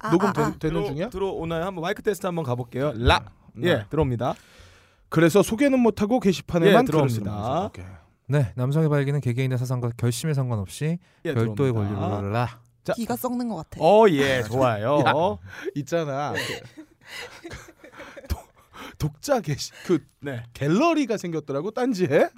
아, 녹음 아, 되, 아. 되 는 중이야? 들어오나요? 한번 마이크 테스트 한번 가볼게요. 라. 네. 예, 들어옵니다. 그래서 소개는 못하고 게시판에만 예, 들어옵니다. 네, 남성의 발기는 개개인의 사상과 결심에 상관없이 예, 별도의 들어옵니다. 권리를 라. 자. 기가 썩는 것 같아. 어, 예, 좋아요. 야. 있잖아. 그- 독- 독자 게시 그 네. 갤러리가 생겼더라고 딴지에.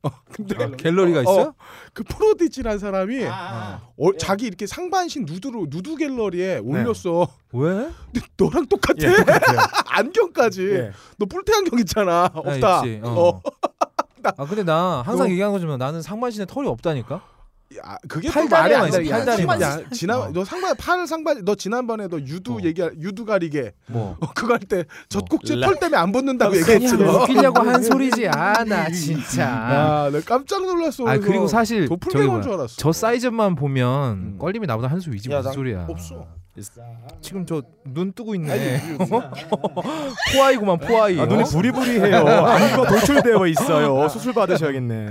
어, 근데 아, 갤러리가 있어요? 어, 그 프로디지란 사람이 아, 어, 자기 이렇게 상반신 누드로 누드 갤러리에 올렸어. 왜? 근데 너랑 똑같아. 예. 안경까지. 예. 너 뿔테 안경 있잖아. 없다. 있지. 어. 어. 아 근데 나 항상 너- 얘기하는 거지만 나는 상반신에 털이 없다니까. 야, 그게 또 팔다리만 말이 안 돼. 야, 팔다리만. 야, 지난 어. 너 상반 팔 상반 너 지난번에 너 유두 어. 얘기 유두 가리개 뭐 어, 그거 할 때 젖꼭지 라- 털 때문에 안 붙는다고 얘기했지. 너. 웃기려고 한 소리지. 아나 진짜. 야, 나 깜짝 놀랐어. 아 그리고 사실 도플갱어인. 줄 알았어. 저 사이즈만 보면 음. 껄림이 나보다 한 수 위지 야, 무슨 나 소리야. 없어. 지금 저 눈 뜨고 있네. 포아이구만 포아이. 아, 눈이 어? 부리부리해요. 안구가 돌출되어 있어요. 수술 받으셔야겠네.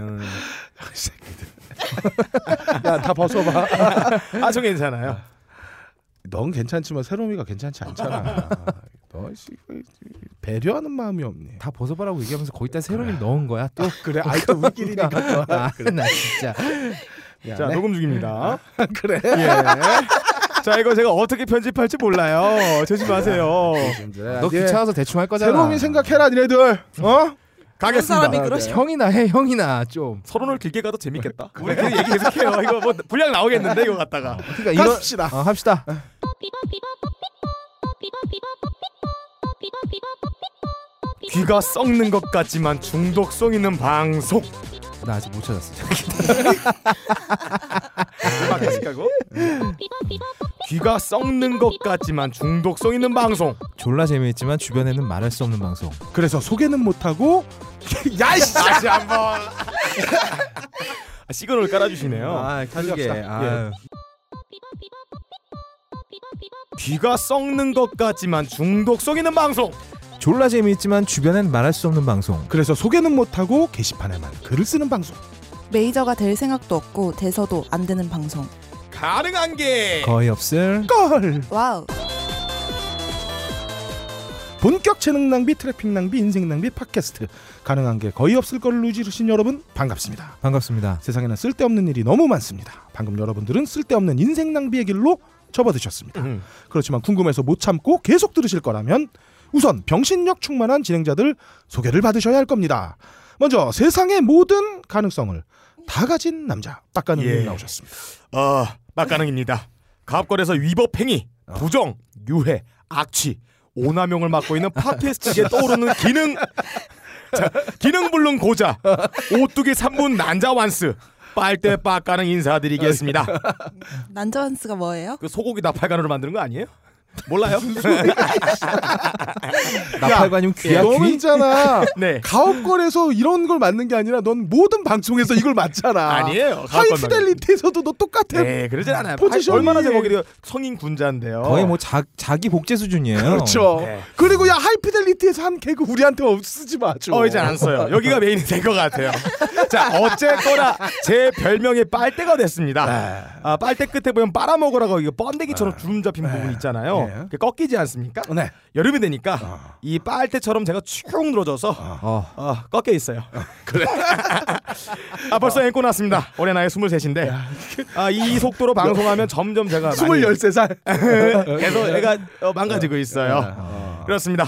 야, 다 벗어봐. 아, 저 괜찮아요. 넌 괜찮지만 새로미가 괜찮지 않잖아. 너 씨, 배려하는 마음이 없니? 다 벗어봐라고 얘기하면서 거기다 세로님 넣은 거야 또. 그래, 아이 또 우리끼리니까. 아, 나 진짜. 야, 자, 네. 녹음 중입니다. 그래. 예. 자, 이거 제가 어떻게 편집할지 몰라요. 조심하세요. 너 귀찮아서 대충 할 거잖아. 새로미 생각해라, 니네들. 어? 그런 사람이 가겠습니다. 그러시. 형이나 해 형이나 좀. 서론을 길게 가도 재밌겠다. 우리 계속 얘기 계속해요. 이거 뭐 분량 나오겠는데 이거 갖다가. 그러니까 이런 합시다. 어, 합시다. 귀가 썩는 것 같지만 중독성 있는 방송. 나 아직 못 찾았어. 음악 까고. 귀가 썩는 것 같지만 중독성 있는 방송. 졸라 재미있지만 주변에는 말할 수 없는 방송. 그래서 소개는 못하고 야, 씨. 다시 한번. 아, 시그널 깔아주시네요. 아, 가져갑시다. 아유. 귀가 썩는 것 같지만 중독성 있는 방송. 졸라 재미있지만 주변엔 말할 수 없는 방송. 그래서 소개는 못하고 게시판에만 글을 쓰는 방송. 메이저가 될 생각도 없고 돼서도 안 되는 방송. 가능한 게. 거의 없을 걸. 와우. 본격 재능 낭비, 트래픽 낭비, 인생 낭비 팟캐스트 가능한 게 거의 없을 거를 누르신 여러분 반갑습니다. 반갑습니다. 세상에는 쓸데없는 일이 너무 많습니다. 방금 여러분들은 쓸데없는 인생 낭비의 길로 접어드셨습니다. 음. 그렇지만 궁금해서 못 참고 계속 들으실 거라면 우선 병신력 충만한 진행자들 소개를 받으셔야 할 겁니다. 먼저 세상의 모든 가능성을 다 가진 남자 빡가능님 예. 나오셨습니다. 어, 막가능입니다. 갑걸에서 위법 행위, 부정, 유해, 악취, 오남용을 맡고 있는 팟캐스트에 떠오르는 기능. 자, 기능 불능 고자, 오뚜기 3분 난자 완스, 빨대 빡가능 인사드리겠습니다. 난저한스가 뭐예요? 그 소고기 나팔관으로 만드는 거 아니에요? 몰라요? 나팔관용 귀야 너는 귀? 있잖아. 네. 가업거래에서 이런 걸 맞는 게 아니라 넌 모든 방송에서 이걸 맞잖아. 아니에요. 하이피델리티에서도 너 똑같아. 네, 그러진 않아요. 포지션이- 얼마나 거기 성인 군자인데요. 거의 뭐 자, 자기 복제 수준이에요. 그렇죠. 네. 그리고 야 하이피델리티에서 한 개그 우리한테 없쓰지 마. 좀. 어 이제 안 써요. 여기가 메인이 된 것 같아요. 자 어쨌거나 제 별명이 빨대가 됐습니다. 네. 아 빨대 끝에 보면 빨아먹으라고 이거 번데기처럼 주름 잡힌 부분 있잖아요. 네. 꺾이지 않습니까? 네. 여름이 되니까 어. 이 빨대처럼 제가 축 늘어져서 어. 어, 꺾여 있어요. 그래. 아 벌써 앵꼬 났습니다. 올해 나이 23인데 아, 이 속도로 방송하면 점점 제가 많이 23살. 계속 애가 어, 망가지고 있어요. 어. 그렇습니다.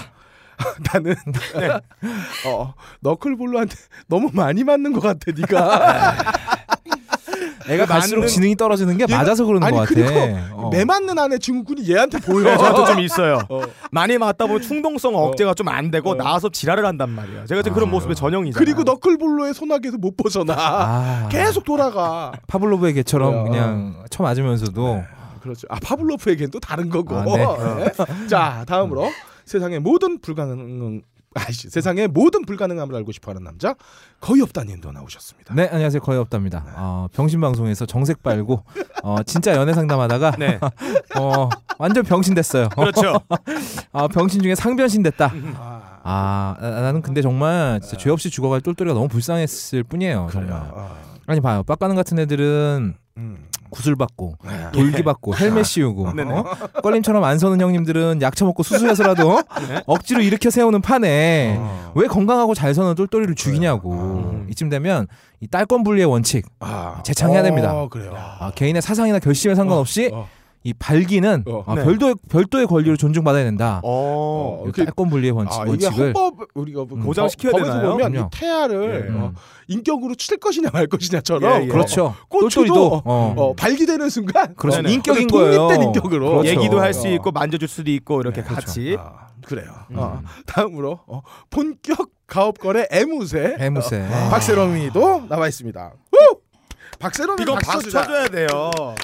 나는 어, 너클볼로한테 너무 많이 맞는 것 같아. 네가. 애가 갈수록 맞는- 지능이 떨어지는 게 얘가- 맞아서 그러는 아니 것 같아. 그리고 어. 매 맞는 안에 증후군이 얘한테 보여. 네, 저도 좀 있어요. 어. 많이 맞다 보면 충동성 억제가 좀 안 되고 어. 나와서 지랄을 한단 말이에요. 제가 지금 그런 모습의 전형이잖아요. 그리고 너클볼로의 소나기에서 못 벗어나. 아, 계속 돌아가. 파블로브의 개처럼 어. 그냥 쳐 맞으면서도 그렇죠. 아 파블로프에겐 또 다른 거고. 아, 네. 네. 자 다음으로 세상의 모든 불가능 아이씨 세상의 모든 불가능함을 알고 싶어하는 남자 거의 없다님도 나오셨습니다. 네 안녕하세요 거의 없답니다. 어, 병신 방송에서 정색 빨고 어, 진짜 연애 상담하다가 네. 어, 완전 병신 됐어요. 그렇죠. 아, 병신 중에 상변신 됐다. 아, 아 나- 나는 근데 정말 진짜 죄 없이 죽어갈 똘똘이가 너무 불쌍했을 뿐이에요 정말. 아, 아니 봐요 빡가는 같은 애들은 음. 구슬 받고 네. 돌기 받고 헬멧 씌우고 네네. 어? 껄림처럼 안 서는 형님들은 약 처먹고 수술해서라도 네. 억지로 일으켜 세우는 판에 어. 왜 건강하고 잘 서는 똘똘이를 죽이냐고 음. 이쯤 되면 이 딸권 분리의 원칙 아. 재창해야 됩니다. 어. 아, 개인의 사상이나 결심에 상관없이 어. 이 발기는 어. 아, 네. 별도의 별도의 권리를 존중받아야 된다. 어. 어, 이 그- 딸권 분리의 원칙, 아, 이게 원칙을 헌법 우리가 뭐 음. 보장 시켜야 법에서 되나요? 보면 그럼요. 이 태아를 예. 어, 인격으로 칠 것이냐 말 것이냐처럼 예, 예. 그렇죠. 꼬추도 똘똘이도 어, 어, 발기되는 순간 그렇죠. 인격인 독립된 거예요. 인격으로. 그렇죠. 얘기도 할수 어. 있고 만져줄 수도 있고 이렇게 네, 같이. 아, 그래요. 음. 어, 다음으로 어, 본격 가업거래 애무새 해무새. 어, 박세롬이도 나와 있습니다. 우! 박세롬이 이거 박수 주자. 쳐줘야 돼요.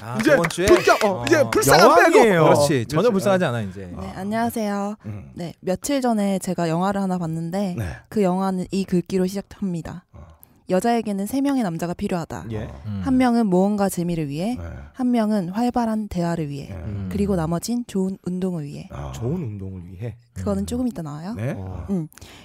아, 이제 저번 주에 본격 어, 어, 이제 불쌍한 빼고 여왕이에요. 그렇지. 전혀 그렇지. 불쌍하지 않아 이제. 네, 안녕하세요. 음. 네, 며칠 전에 제가 영화를 하나 봤는데 네. 그 영화는 이 글귀로 시작합니다. 어. 여자에게는 세 명의 남자가 필요하다. 예. 음. 한 명은 모험가 재미를 위해, 네. 한 명은 활발한 대화를 위해, 네. 음. 그리고 나머진 좋은 운동을 위해. 아. 좋은 운동을 위해. 그거는 음. 조금 이따 나와요. 네. 어.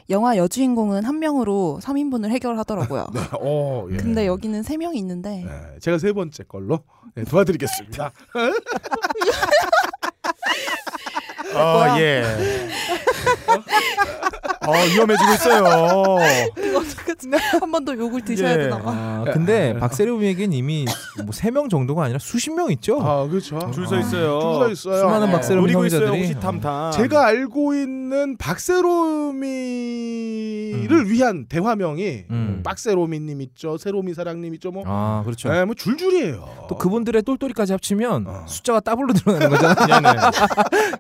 영화 여주인공은 한 명으로 3인분을 해결하더라고요. 네. 어, 예. 근데 여기는 세 명이 있는데 네, 제가 세 번째 걸로 네, 도와드리겠습니다. 어, 예. 어, 위험해지고 있어요. 한 번 더 욕을 드셔야 예. 되나 봐. 아, 근데 박세롬에겐 이미 뭐 세 명 정도가 아니라 수십 명 있죠. 아, 그렇죠. 줄 서 있어요. 줄 서 있어요. 수많은 네. 박세롬 노리고 있어요. 형제들이. 호시탐탐. 제가 알고 있는 박세롬이를 위한 대화명이 음. 박세롬이님 있죠, 세롬이 사랑님 있죠, 뭐, 아 그렇죠. 네, 뭐 줄줄이에요. 또 그분들의 똘똘이까지 합치면 어. 숫자가 더블로 늘어나는 거잖아. 네네.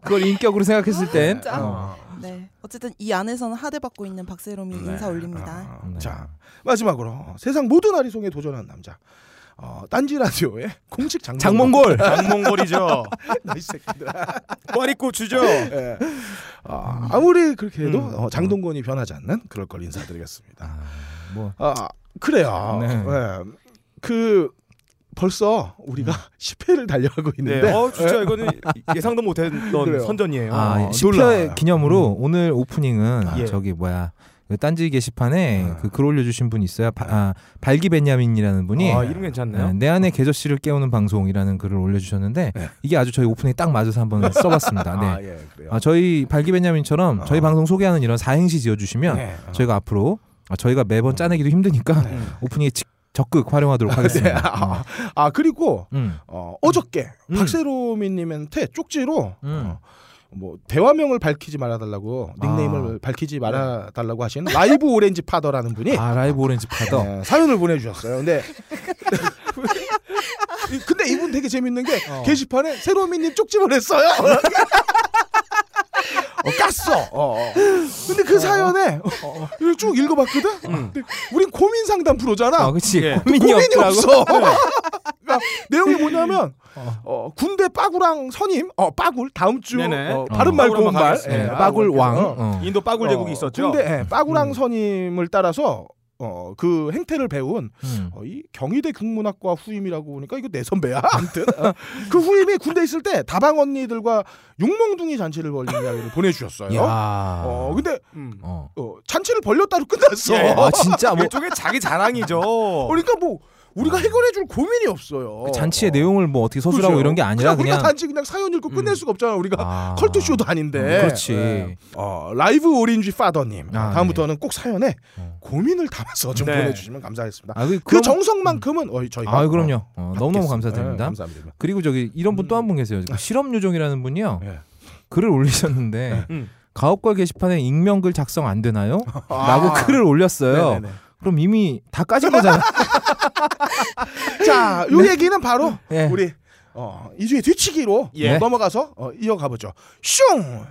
그걸 인격으로 생각했을 땐. 진짜? 어. 네. 어쨌든 이 안에서는 하대받고 있는 박세롬이 네. 인사 올립니다. 아, 네. 자 마지막으로 세상 모든 아리송에 도전한 남자. 어, 딴지 라디오의 공식 장몽. 장몽골. 장몽골이죠. 나이 새끼들. 꽈리고추죠. 예. 아, 아무리 그렇게 해도 음. 어, 장동건이 변하지 않는 그럴 걸 인사드리겠습니다. 아, 뭐 아 그래요. 네. 예. 그 벌써 우리가 10회를 달려가고 네. 있는데. 어, 진짜 이거는 예상도 못했던. 선전이에요. 아, 어, 10회 놀라워요. 기념으로 오늘 오프닝은 예. 저기 뭐야 그 딴지 게시판에 음. 그글 올려주신 분 있어요. 바, 아, 발기 베냐민이라는 분이 아, 이름 괜찮네요. 네, 내 안의 계절씨를 깨우는 방송이라는 글을 올려주셨는데 네. 이게 아주 저희 오프닝에 딱 맞아서 한번 써봤습니다. 네. 아, 예, 그래요. 아, 저희 발기 베냐민처럼 어. 저희 방송 소개하는 이런 사행시 지어주시면 네. 어. 저희가 앞으로 아, 저희가 매번 짜내기도 힘드니까 네. 오프닝에 직- 적극 활용하도록 네. 하겠습니다. 아, 아, 그리고 음. 어, 어저께 음. 박세롬이님한테 쪽지로 음. 어, 뭐 대화명을 밝히지 말아달라고 닉네임을 아. 밝히지 말아달라고 하신 라이브 오렌지 파더라는 분이 아 라이브 오렌지 파더. 네, 사연을 보내주셨어요. 근데 이- 근데 이분 되게 재밌는 게 어. 게시판에 세로미님 쪽지 보냈어요. 어, 깠어. 어, 어. 근데 그 사연에 어, 이걸 쭉 읽어봤거든. 근데 우린 고민 상담 프로잖아. 아 그치 예. 고민이, 고민이. 없어. 그러니까 내용이 뭐냐면 어. 어, 군대 빠구랑 선임, 어 빠굴 다음 주. 어, 어. 바른 말 고운 예. 빠굴 왕. 어. 어. 인도 빠굴 제국이 어, 있었죠. 군대 예, 빠구랑 음. 선임을 따라서 어, 그 행태를 배운 음. 어, 이 경희대 국문학과 후임이라고 보니까 이거 내 선배야. 아무튼 어, 그 후임이 군대 있을 때 다방 언니들과 육몽둥이 잔치를 벌린 이야기를 보내주셨어요. 야. 어 근데 음. 어. 어, 잔치를 벌렸다로 끝났어. 예. 아 진짜 뭐 일종의 자기 자랑이죠. 그러니까 뭐 우리가 해결해 줄 고민이 없어요. 그 잔치의 내용을 뭐 어떻게 서술하고 그죠? 이런 게 아니라 우리가 그냥 단지 그냥 사연 읽고 끝낼 음. 수가 없잖아. 우리가 아. 컬투 쇼도 아닌데. 음, 그렇지. 네. 어, 라이브 오렌지 파더님 아, 다음부터는 꼭 사연에 어. 고민을 담아서 좀 네. 보내주시면 감사하겠습니다. 아, 그, 그 정성만큼은 어, 저희가 아 그럼요. 어, 어, 너무너무. 감사드립니다. 네, 감사합니다. 그리고 저기 이런 분 또 한분 계세요. 그 실업 요정이라는 분이요. 네. 글을 올리셨는데 음. 가옥걸 게시판에 익명글 작성 안 되나요? 라고 아. 글을 올렸어요. 네네네. 그럼 이미 다 까진 거잖아. 자, 요 얘기는 바로 예. 우리 어, 이주의 뒤치기로 예. 넘어가서 어, 이어가 보죠. 슝.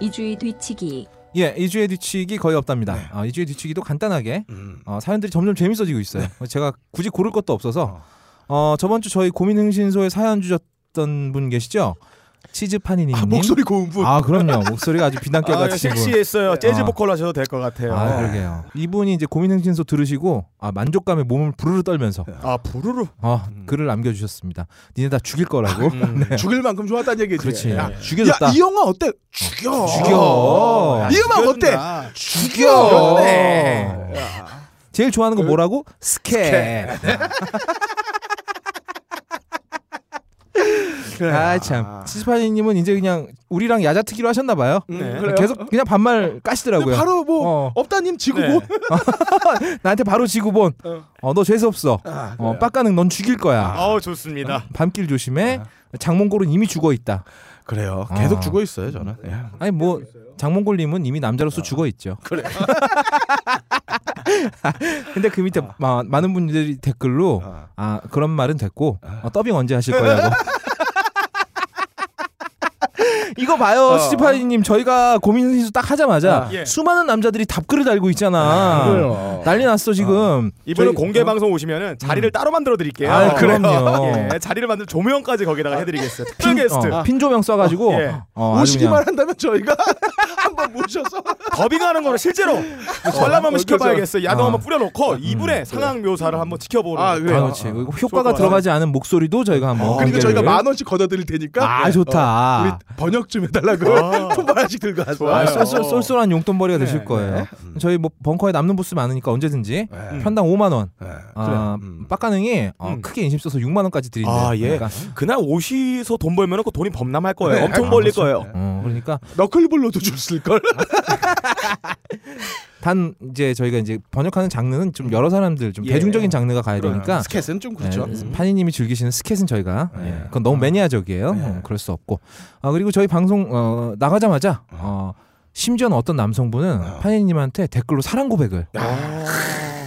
이주의 뒤치기 예, 이주의 뒤치기 거의 없답니다. 네. 아, 이주의 뒤치기도 간단하게 음. 어, 사연들이 점점 재밌어지고 있어요. 제가 굳이 고를 것도 없어서 어, 저번 주 저희 고민 흥신소에 사연 주셨던 분 계시죠? 치즈 파니니님. 아, 목소리 고운 분. 아, 그럼요. 목소리가 아주 비단결 아, 같으신 분. 섹시했어요. 재즈 아. 보컬 하셔도 될 것 같아요. 아, 그러게요. 이분이 이제 고민행진소 들으시고 아, 만족감에 몸을 부르르 떨면서 아 부르르. 어, 글을 남겨주셨습니다. 니네 다 죽일 거라고. 네. 죽일 만큼 좋았다는 얘기지. 그렇지. 야, 죽여줬다. 야, 이 영화 어때? 죽여. 죽여. 이 음악 어때? 죽여. 네. 제일 좋아하는 거 뭐라고? 스 케. 아 참. 치즈파니님은 이제 그냥 우리랑 야자트기로 하셨나 봐요. 음, 네. 그래요? 계속 그냥 반말 까시더라고요. 바로 뭐 어. 없다님 지구 네. 본. 나한테 바로 지구본. 어. 어, 너 재수 없어. 아, 어. 빡가는 넌 죽일 거야. 아우 좋습니다. 밤길 조심해. 장몽골은 이미 죽어 있다. 그래요. 계속 아. 죽어 있어요 저는. 예. 아니 뭐 장몽골님은 이미 남자로서 죽어 있죠. 그래. 근데 그 밑에 마- 많은 분들이 댓글로 아. 아 그런 말은 됐고 어, 더빙 언제 하실 거냐고. 이거 봐요, 어. 시즈파이님 저희가 고민 신수 딱 하자마자 예. 수많은 남자들이 답글을 달고 있잖아. 그래요. 난리 났어 지금. 이번에 저희- 공개 방송 오시면은 자리를 따로 만들어 드릴게요. 아, 그럼요. 예, 자리를 만들 조명까지 거기다가 해드리겠어요. 특별 핀, 게스트. 어, 핀 조명 써가지고 예. 어, 아주 오시기만 그냥 한다면 저희가 한번 모셔서 더빙하는 거는 실제로 관람 한번 어, 시켜봐야겠어요. 야동 어. 한번 뿌려놓고 이분의 상황 묘사를 한번 지켜보는. 아. 그래요? 아, 그렇지. 그리고 효과가 것 들어가지 않은 목소리도 저희가 한번 어, 그리고 저희가 만 원씩 걷어드릴 테니까 아 좋다. 우리 번역 좀 해달라고 아. 돈 하나씩 들고 와서. 아, 쏠쏠, 쏠쏠한 용돈벌이가 네, 되실 거예요. 저희 뭐 벙커에 남는 부스 많으니까 언제든지 네. 편당 5만 원. 네. 아. 음. 빡가능이 어, 음. 크게 인심 써서 6만 원까지 드린대. 아, 예. 그러니까, 그날 오시서 돈 벌면 그 돈이 범람할 거예요. 네. 엄청 아, 벌릴 그렇죠. 거예요. 어, 그러니까 너클볼로도 줬을 걸. 단 이제 저희가 이제 번역하는 장르는 좀 여러 사람들 좀 예. 대중적인 장르가 가야 되니까 스케스는 좀 그렇죠. 네, 파니님이 즐기시는 스캣은 저희가 네. 예, 그건 너무 매니아적이에요. 네. 어, 그럴 수 없고. 아, 그리고 저희 방송 어, 나가자마자 어, 심지어는 어떤 남성분은 어. 파니님한테 댓글로 사랑 고백을.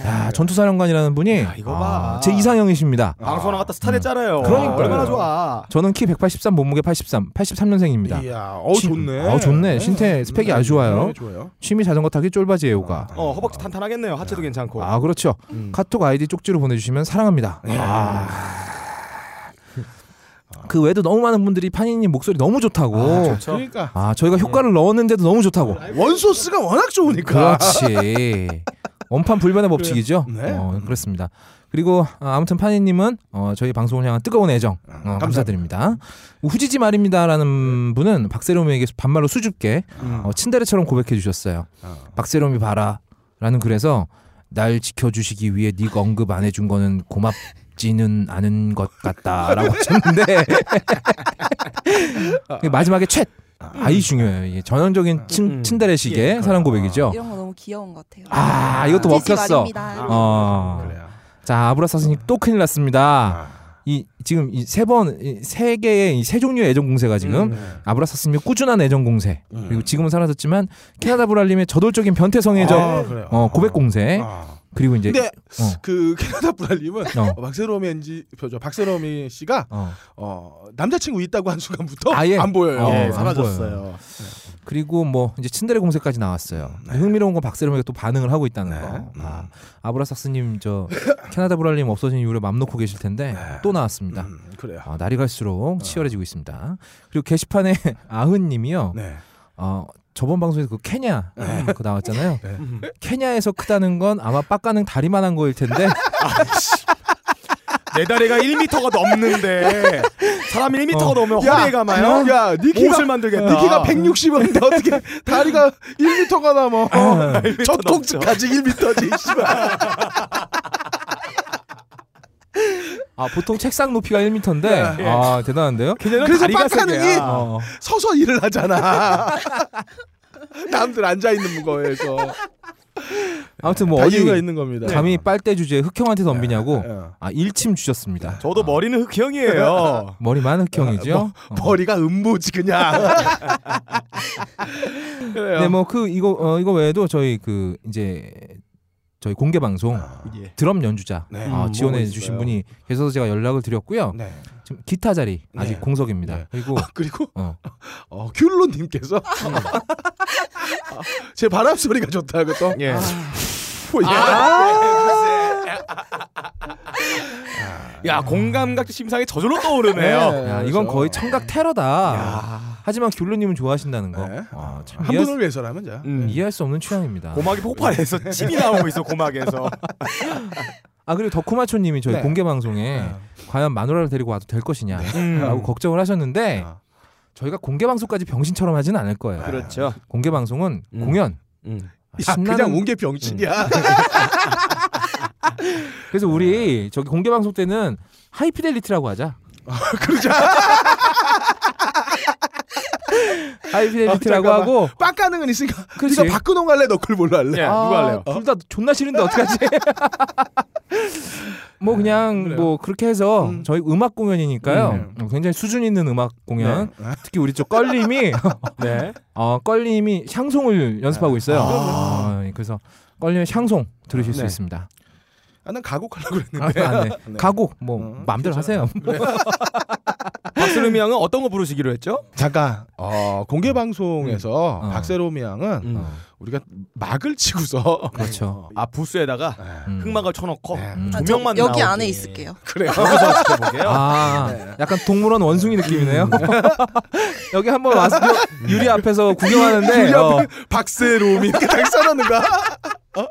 야, 전투사령관이라는 분이 야, 이거 아, 봐. 제 이상형이십니다. 방송 나갔다 스타 됐잖아요. 그러니까요. 얼마나 좋아. 저는 키 183, 몸무게 83, 83년생입니다. 이야, 어 좋네. 어, 좋네. 신체 스펙이 아주 좋아요. 네, 좋아요. 취미 자전거 타기 쫄바지 애호가. 어 허벅지 탄탄하겠네요. 하체도 괜찮고. 아 그렇죠. 음. 카톡 아이디 쪽지로 보내주시면 사랑합니다. 아. 그 외에도 너무 많은 분들이 파니님 목소리 너무 좋다고. 아, 그러니까 저희가 효과를 넣었는데도 너무 좋다고. 원소스가 워낙 좋으니까. 그렇지. 원판 불변의 법칙이죠. 네. 어, 그렇습니다. 그리고 아, 아무튼 파니님은 어, 저희 방송을 향한 뜨거운 애정 어, 감사드립니다. 후지지 말입니다라는 분은 박세롬에게 반말로 수줍게 음. 어, 친데레처럼 고백해 주셨어요. 어. 박세롬이 봐라라는 글에서 날 지켜주시기 위해 네가 언급 안 해준 거는 고맙 지는 않은 것 같다라고 하셨는데 마지막에 챗 아이 중요해요. 이게 전형적인 친, 음. 친데레식의 예, 사랑 고백이죠. 이런 거 너무 귀여운 것 같아요. 아 이것도 먹혔어. 어. 그래요. 자 아브라사스님 또 큰일 났습니다. 아. 이 지금 이 세 번 세 개의 이 세 종류의 애정 공세가 지금 네. 아브라사스님의 꾸준한 애정 공세 음. 그리고 지금은 사라졌지만 캐나다 브랄님의 저돌적인 변태성 애정 아. 어, 고백 공세 아. 그리고 이제 근데 어. 그 캐나다 브랄님은 어. 박세롬이 엔지 저 박세롬이 씨가 어. 어, 남자친구 있다고 한 순간부터 아예. 안 보여요. 어, 예, 안 사라졌어요. 그리고 뭐 이제 친데레 공세까지 나왔어요. 흥미로운 건 박세롬이가 또 반응을 하고 있다는 네. 거. 아, 아브라삭스님 저 캐나다 브랄님 없어진 이후로 맘 놓고 계실 텐데 또 나왔습니다. 음, 그래요. 아, 날이 갈수록 치열해지고 있습니다. 그리고 게시판에 아흔님이요. 네. 어, 저번 방송에서 그 케냐 그 나왔잖아요. 네. 케냐에서 크다는 건 아마 빡가는 다리만한 거일 텐데 내 다리가 1m가 넘는데 사람이 1m가 어. 넘으면 야, 허리에 감아요. 야, 니키가 옷을 만들겠다. 니키가 160인데 어떻게 다리가 1m가 넘어? 아, 저통증까지 1m지. 씨발. 아 보통 책상 높이가 1m인데 예. 아 대단한데요? 그래서 빡가능이. 어. 서서 일을 하잖아. 남들 앉아 있는 거에서 아무튼 뭐다 어디 이유가 있는 겁니다. 감히 빨대 주제에 흑형한테 덤비냐고 예. 아 일침 주셨습니다. 저도 머리는 흑형이에요. 머리만 흑형이죠. 어. 머리가 음모지 그냥. 그래요. 네, 뭐 그 이거 어, 이거 외에도 저희 그 이제 저희 공개 방송 예. 드럼 연주자 네. 어, 음, 지원해 주신. 분이 계셔서 제가 연락을 드렸고요. 네. 지금 기타 자리 아직 네. 공석입니다. 네. 그리고 아, 그리고 어, 어, 귤로 님께서 제 바람 소리가 좋다고 또. 예. 뭐, 예. 아, 야 공감각 심상이 저절로 떠오르네요. 네. 야, 이건 그래서- 거의 청각 테러다. 야. 하지만 귤루님은 좋아하신다는 거. 네. 아, 참한 이해할, 분을 위해서라면 자. 음. 이해할 수 없는 취향입니다. 고막이 폭발해서 침이 나오고 있어 고막에서. 아 그리고 덕후마초님이 저희 네. 공개 방송에 네. 과연 마누라를 데리고 와도 될 것이냐라고 음. 걱정을 하셨는데 아. 저희가 공개 방송까지 병신처럼 하지는 않을 거예요. 그렇죠. 공개 방송은 음. 공연 음. 야, 신나는- 그냥 온게 병신이야. 그래서 우리 저기 공개 방송 때는 하이피델리티라고 하자. 하이피델리티라고 어, 잠깐만. 하고 빡가능은 있으니까 그렇지. 네가 박근홍 할래 너클 뭘로 할래? 예, 누가 할래요? 둘다 존나 싫은데 어떡하지? 뭐 그냥 그래요. 뭐 그렇게 해서 음. 저희 음악 공연이니까요. 음. 어, 굉장히 수준 있는 음악 공연. 네. 특히 우리 쪽 껄림이 네. 어, 껄림이 샹송을 연습하고 있어요. 아. 어, 그래서 껄림의 샹송 들으실 수 네. 있습니다. 아, 난 가곡하려고 아, 그랬는데. 안 돼. 네. 가곡 뭐 어, 마음대로 하세요. 박스름이 양은 어떤 거 부르시기로 했죠? 잠깐 어, 공개 방송에서 음. 어. 박세롬이 양은 음. 우리가 막을 치고서 그렇죠. 아 부스에다가 네. 음. 흑막을 쳐놓고 네. 음. 아, 저 조명만 여기 나오게. 안에 있을게요. 그래요. 아, 네. 약간 동물원 원숭이 느낌이네요. 여기 한번 와서 유- 유리 앞에서 구경하는데 유리 어, 앞에 박세롬이 이렇게 딱 써놓는가? 어?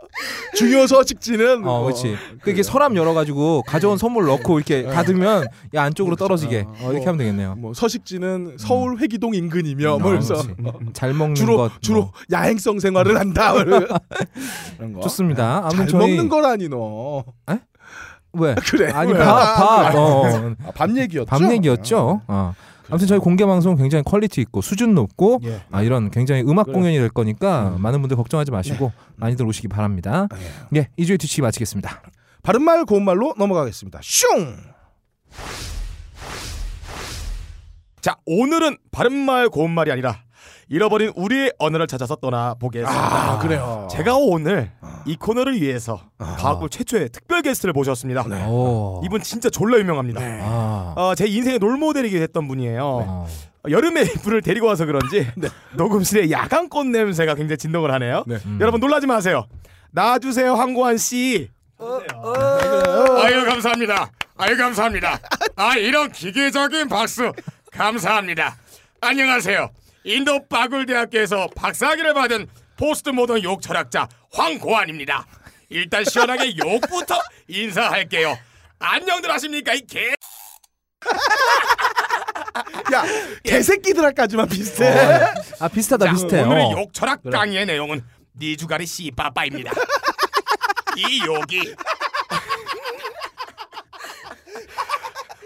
중요 서식지는 어, 그렇지. 그게 서랍 열어가지고 가져온 선물 넣고 이렇게 닫으면 야 안쪽으로 떨어지게 어, 어, 이렇게 하면 되겠네요. 뭐 서식지는 서울 회기동 인근이며 뭐 어, 그래서 그렇지. 잘 먹는 주로 것 주로 뭐. 야행성 생 활을 한다. 뭐 이런 거. 좋습니다. 아무튼 잘 저희 먹는 거라니 너. 왜? 그래. 아니 왜? 밥, 밥, 어, 아, 밥 얘기였죠. 밥 얘기였죠. 어. 아무튼 저희 공개 방송 굉장히 quality 있고 수준 높고 예. 아, 이런 굉장히 음악 그래. 공연이 될 거니까 음. 많은 분들 걱정하지 마시고 많이들 오시기 바랍니다. 예. 예, 이주의 뒤치기 마치겠습니다. 바른말 고운말로 넘어가겠습니다. 슝. 자 오늘은 바른말 고운말이 아니라 잃어버린 우리의 언어를 찾아서 떠나 보겠습니다. 아, 그래요. 제가 오늘 이 코너를 위해서 과학부 최초의 특별 게스트를 모셨습니다. 네. 오. 이분 진짜 졸라 유명합니다. 네. 아. 어, 제 인생의 롤모델이기도 했던 분이에요. 어. 어, 여름에 이분을 데리고 와서 그런지 녹음실에 야간 꽃 냄새가 굉장히 진동을 하네요. 네. 음. 여러분 놀라지 마세요. 나와주세요 황고한 씨. 아유 감사합니다. 아유 감사합니다. 아 이런 기계적인 박수 감사합니다. 안녕하세요. 인도 바굴대학교에서 박사학위를 받은 포스트 모던 욕 철학자 황고안입니다. 일단 시원하게 욕부터 인사할게요. 안녕들 하십니까 이 개. 야, 개새끼들까지만 비슷해. 아 비슷하다 자, 비슷해. 오늘의 어. 욕 철학 강의의 내용은 니주가리 씨빠빠입니다. 이 욕이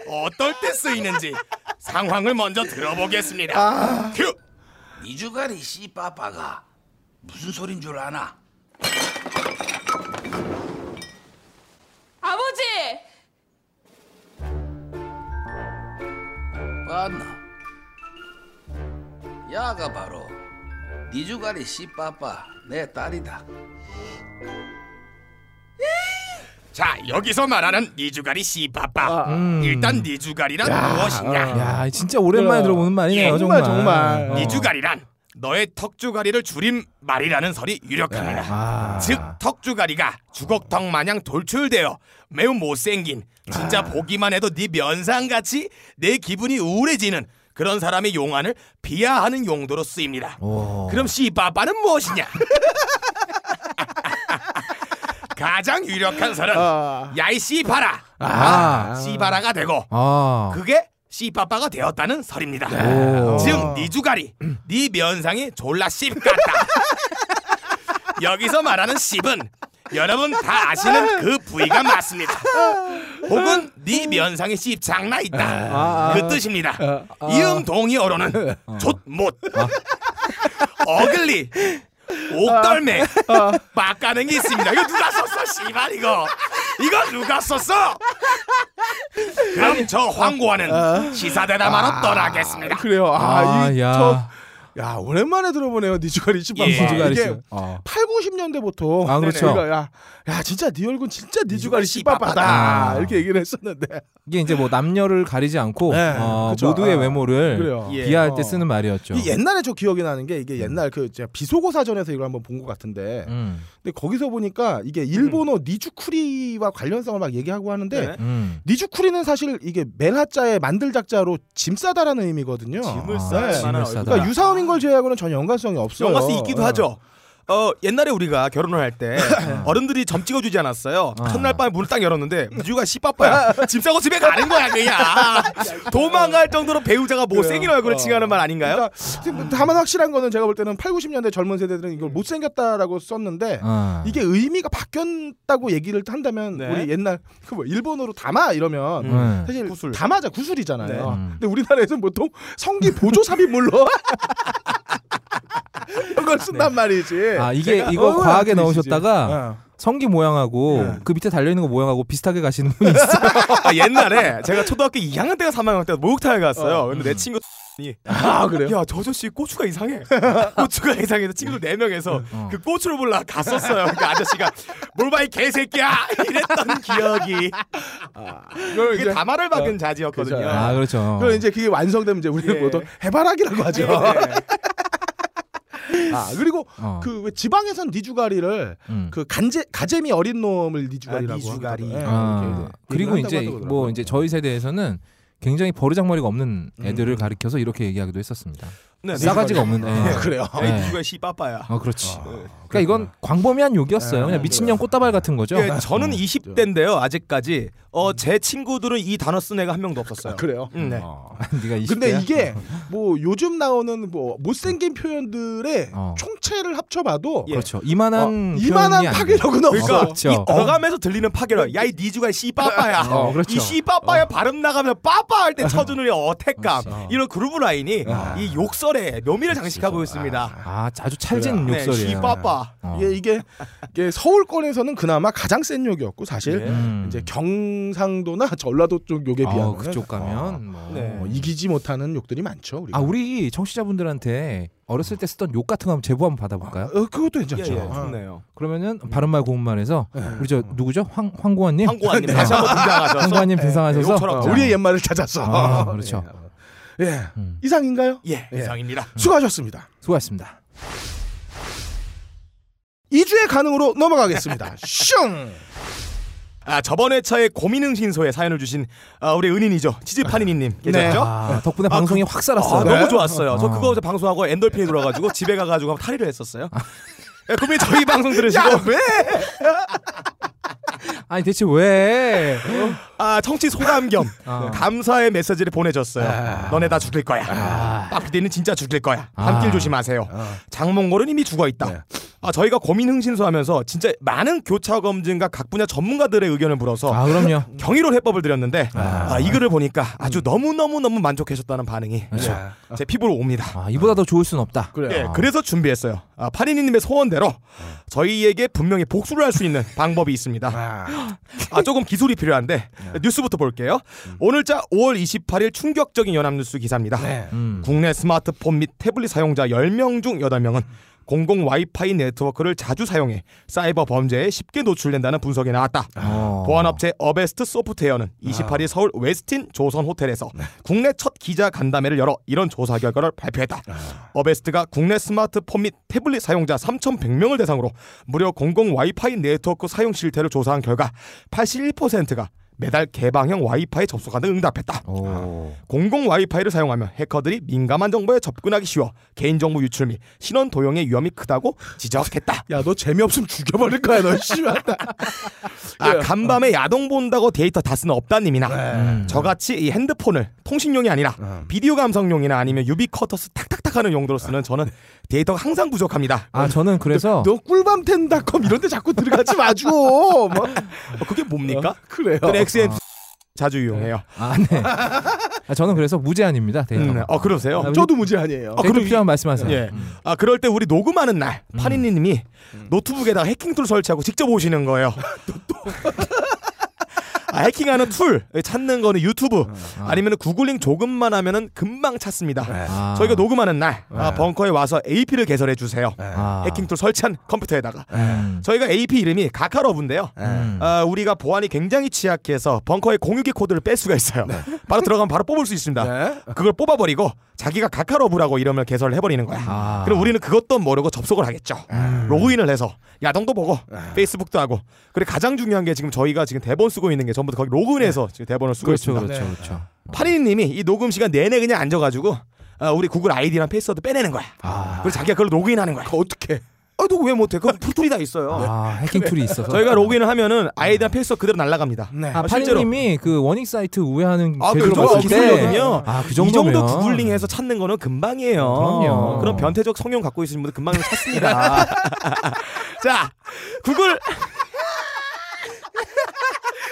어떨 때 쓰이는지 상황을 먼저 들어보겠습니다. 큐. 이주가리 씨빠빠가 무슨 소린 줄 아나? 아버지! 봤나? 야가 바로 니주가리 씨빠빠 내 딸이다. 자 여기서 말하는 니주가리 씨빠빠. 음. 일단 니주가리란 무엇이냐? 야 진짜 오랜만에 그래. 들어보는 말이네요 예, 정말. 정말, 정말. 어. 니주가리란 너의 턱주가리를 줄인 말이라는 설이 유력합니다. 아. 즉 턱주가리가 주걱턱 마냥 돌출되어 매우 못생긴 진짜 보기만 해도 네 면상같이 내 기분이 우울해지는 그런 사람의 용안을 비하하는 용도로 쓰입니다. 오. 그럼 씨빠빠는 무엇이냐? 가장 유력한 설은 아. 야이 씨바라 아. 씨바라가 되고 아. 그게 씨빠빠가 되었다는 설입니다. 오. 즉 니주가리 네 면상이 졸라 씹 같다. 여기서 말하는 씹은 여러분 다 아시는 그 부위가 맞습니다. 혹은 네 면상에 씹 장나 있다. 아. 그 뜻입니다. 이음 동의어로는 좆못, 어글리, 옥덜매, 빡가는 게 있습니다. 이거 누가 썼어, 씨발 이거. 이거 누가 썼어? 그럼 저 황고와는 시사대담하러 떠나겠습니다. 그래요. 아, 아, 이, 야. 저, 야, 오랜만에 들어보네요. 니주가리 씨밥. 예. 니주가리 이게 씨. 어. 8, 90년대부터 아, 그렇죠. 야, 야, 진짜 네 얼굴 진짜 니주가리 씨밥하다. 씨밥하다. 이렇게 얘기를 했었는데. 이게 이제 뭐 남녀를 가리지 않고 네, 어. 모두의 아, 외모를. 예. 비하할 어. 때 쓰는 말이었죠. 이 옛날에 저 기억이 나는 게 이게 옛날 그 제가 비속어 사전에서 이걸 한번 본 것 같은데 음. 근데 거기서 보니까 이게 일본어 니주쿠리와 관련성을 막 얘기하고 하는데 네. 음. 니주쿠리는 사실 이게 맨하자의 만들 작자로 짐 싸다라는 의미거든요. 짐을 아, 싸 네. 짐을 싸다. 얼굴. 그러니까 유사음인 걸 제외하고는 전혀 연관성이 없어요. 연관성 있기도 예. 하죠. 어 옛날에 우리가 결혼을 할 때 어른들이 점 찍어주지 않았어요. 아. 첫날 밤에 문을 딱 열었는데 미주가 씨빠빠야. 짐 싸고 집에 가는 거야 그냥. 도망갈 정도로 배우자가 못생긴 얼굴을 칭하는 말 아닌가요? 그러니까 지금 다만 확실한 거는 제가 볼 때는 8, 90년대 젊은 세대들은 이걸 못생겼다라고 썼는데 아. 이게 의미가 바뀌었다고 얘기를 한다면 네. 우리 옛날 그뭐 일본어로 담아 이러면 음. 사실 구술. 담아자 구술이잖아요. 네. 음. 근데 우리나라에서는 보통 성기 보조 삽입물로 이걸 쓴단 말이지. 아 이게 제가- 이거 어, 과하게 넣으셨다가 어. 성기 모양하고 네. 그 밑에 달려 있는 거 모양하고 비슷하게 가시는 분이 있어요. 아, 옛날에 제가 초등학교 2학년 때가 3학년 때 목욕탕에 갔어요. 근데 내 친구 이아 그래요? 야, 저 아저씨 고추가 이상해. 고추가 이상해서 친구들 네 명에서 어. 그 고추를 몰라 갔었어요. 그 아저씨가 뭘봐이 개새끼야 이랬던 기억이. 그걸 이게 이제 다마를 박은 자지였거든요. 그죠. 아 그렇죠. 그럼 이제 그게 완성되면 이제 우리는 예. 보통 해바라기라고 하죠. 네. 아 그리고 어. 그왜 지방에선 니주가리를 음. 그 간제 가재미 어린 놈을 니주가리라고 아, 니주가리. 하거든요. 예, 아, 이렇게 이제 그리고 얘기를 이제 뭐. 이제 저희 세대에서는 굉장히 버르장머리가 없는 애들을 음. 가리켜서 이렇게 얘기하기도 했었습니다. 네, 싸가지가 없는 애. 아, 그래요. 네. 누가 씨 빠빠야. 아 그렇지. 아, 그러니까 이건 광범위한 욕이었어요. 네, 그냥 미친년 꽃다발 같은 거죠. 예, 저는 어. 20대인데요. 아직까지 어, 제 친구들은 이 단어 쓴 애가 한 명도 없었어요. 아, 그래요. 음, 네. 어. 네가 20대야? 근데 이게 뭐 요즘 나오는 뭐 못생긴 표현들의 어. 총체를 합쳐봐도 예. 그렇죠. 이만한 어, 이만한 파괴력은 돼요. 없어. 그러니까 그렇죠. 이 어감에서 들리는 파괴력. 야이 니주가 씨 빠빠야. 어, 그렇죠. 이 씨 빠빠야 발음 나가면 빠빠 할 때 쳐주는 이 어택감. 그렇죠. 이런 그루브 라인이 아. 이 욕설 에 묘미를 장식하고 있습니다. 아 아주 찰진 그래. 네, 욕설이에요. 씨 빠빠. 어. 이게 이게, 이게 서울권에서는 그나마 가장 센 욕이었고 사실 예. 음. 이제 경상도나 전라도 쪽 욕에 아, 비하면 그쪽 가면 뭐. 네. 이기지 못하는 욕들이 많죠. 우리가. 아 우리 청취자분들한테 어렸을 때 쓰던 욕 같은 거 한번 제보 한번 받아볼까요? 어, 그것도 예, 괜찮죠. 예, 어. 좋네요. 그러면은 바른말 고운말에서 네. 우리 저 누구죠? 황 황고원님. 황고아님 다시 한번 등장하셔서 황고원님 등장하셔서 욕처럼 어, 자. 우리의 옛말을 찾았어. 아, 그렇죠. 예. 예. 음. 이상인가요? 예, 예. 이상입니다. 수고하셨습니다. 수고하셨습니다. 2주의 가능으로 넘어가겠습니다. 슝! 아 저번 회차에 고민응 신소에 사연을 주신 아, 우리 은인이죠 치즈파니니님 계셨죠? 아, 덕분에 방송이 확 살았어요. 아, 너무 좋았어요. 저 아. 그거 이제 방송하고 엔돌핀이 돌아가지고 집에 가가지고 탈의를 했었어요. 예, 그러면 저희 방송 들으시고 왜? 아니 대체 왜? 아 청취 소감 겸 아. 감사의 메시지를 보내줬어요. 아. 너네 다 죽일 거야. 빡피디는 진짜 죽일 거야. 아. 밤길 조심하세요. 장몽골은 이미 죽어 있다. 네. 아 저희가 고민 흥신소하면서 진짜 많은 교차 검증과 각 분야 전문가들의 의견을 물어서 아 그럼요. 경이로운 해법을 드렸는데 아, 이 글을 보니까 아주 너무 너무 너무 만족하셨다는 반응이 그렇죠. 제 피부로 옵니다. 아 이보다 더 좋을 순 없다. 그래요. 예, 아. 그래서 준비했어요. 아, 파리니님의 소원대로 저희에게 분명히 복수를 할 수 있는 방법이 있습니다. 아, 아, 조금 기술이 필요한데 뉴스부터 볼게요. 오늘자 5월 28일 충격적인 연합뉴스 기사입니다. 네. 음. 국내 스마트폰 및 태블릿 사용자 10명 중 8명은 공공 와이파이 네트워크를 자주 사용해 사이버 범죄에 쉽게 노출된다는 분석이 나왔다. 어. 보안업체 어베스트 소프트웨어는 28일 서울 웨스틴 조선 호텔에서 국내 첫 기자 간담회를 열어 이런 조사 결과를 발표했다. 어베스트가 국내 스마트폰 및 태블릿 사용자 3,100명을 대상으로 무려 공공 와이파이 네트워크 사용 실태를 조사한 결과 81%가 매달 개방형 와이파이 접속한다 응답했다. 오. 공공 와이파이를 사용하면 해커들이 민감한 정보에 접근하기 쉬워 개인정보 유출 및 신원 도용의 위험이 크다고 지적했다. 야, 너 재미없으면 죽여버릴 거야, 너 씨발. 아, 간밤에 야동 본다고 데이터 다 쓰는 업다님이나 음. 저같이 이 핸드폰을 통신용이 아니라 음. 비디오 감상용이나 아니면 유비쿼터스 탁탁탁 하는 용도로 쓰는 저는 데이터가 항상 부족합니다. 아 저는 그래서 너 꿀밤텐닷컴 이런 데 자꾸 들어가지 마줘. 뭐. 어, 그게 뭡니까? 그래요. 저는 XN 자주 이용해요. 아 네. 아, 저는 그래서 무제한입니다. 데이터. 음, 어 그러세요? 아, 저도 무제한이에요. 어, 데이터 그럼 필요한 말씀하세요. 예. 아 그럴 때 우리 녹음하는 날 파니니님이 노트북에다가 해킹 툴 설치하고 직접 오시는 거예요. 아, 해킹하는 툴 찾는 거는 유튜브 아니면 구글링 조금만 하면은 금방 찾습니다. 아. 저희가 녹음하는 날 아, 벙커에 와서 AP를 개설해 주세요. 아. 해킹 툴 설치한 컴퓨터에다가 음. 저희가 AP 이름이 가카러브인데요. 음. 아, 우리가 보안이 굉장히 취약해서 벙커의 공유기 코드를 뺄 수가 있어요. 바로 들어가면 바로 뽑을 수 있습니다. 네. 그걸 뽑아버리고 자기가 가카러브라고 이름을 개설을 해버리는 거야. 아. 그럼 우리는 그것도 모르고 접속을 하겠죠. 로그인을 해서 야동도 보고 페이스북도 하고. 그리고 가장 중요한 게 지금 저희가 지금 대본 쓰고 있는 게 전부 다 거기 로그인해서 지금 대본을 쓰고 그렇죠, 있습니다. 그렇죠, 그렇죠. 파리님이 이 녹음 시간 내내 그냥 앉아가지고 어, 우리 구글 아이디랑 패스워드 빼내는 거야. 아, 그래서 자기가 그걸 로그인하는 거야. 어떻게? 아, 너 왜 못해? 그거 풀툴이 다 있어요. 아 해킹 툴이 있어서. 저희가 로그인을 하면은 아이디랑 패스워드 그대로 날라갑니다. 네. 아, 실제로. 파리님이 그 원익 사이트 우회하는 아, 그 정도 기술이거든요. 아, 그이 정도면 정도 구글링해서 찾는 거는 금방이에요. 그럼요. 그런 변태적 성향 갖고 있으신 분들 금방 찾습니다. 자, 구글.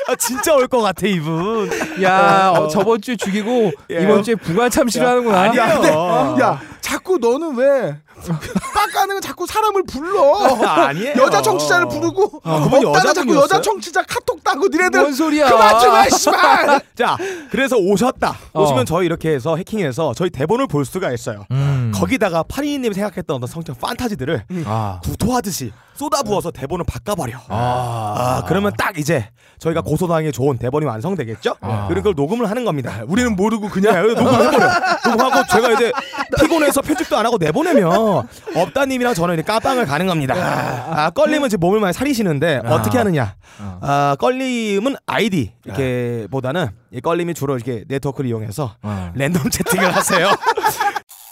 아, 진짜 올 것 같아 이분. 야 어, 저번 주에 죽이고 예. 이번 주에 부관 참시를 하는구나. 아니야. 야, 근데, 어. 야, 자꾸 너는 왜 빡가는 건 자꾸 사람을 불러? 아니에요. 여자 청취자를 부르고 아, 그분 없다가 자꾸 여자분이었어요? 여자 청취자 카톡 따고 니네들 뭔 소리야? 그만 좀 해, 씨발. 자, 그래서 오셨다. 어. 오시면 저희 이렇게 해서 해킹해서 저희 대본을 볼 수가 있어요. 음. 거기다가 파리님이 생각했던 어떤 성적 판타지들을 아. 구토하듯이 쏟아부어서 대본을 바꿔버려. 아. 아, 그러면 딱 이제 저희가 고소당하기 좋은 대본이 완성되겠죠? 아. 그리고 그걸 녹음을 하는 겁니다. 우리는 모르고 그냥 녹음해버려. 녹음하고 제가 이제 피곤해서 편집도 안 하고 내보내면 업다님이랑 저는 이제 깜방을 가는 겁니다. 아, 껄림은 지금 몸을 많이 사리시는데 아. 어떻게 하느냐? 아. 아, 껄림은 아이디 이렇게 보다는 이 껄림이 주로 이렇게 네트워크를 이용해서 아. 랜덤 채팅을 하세요.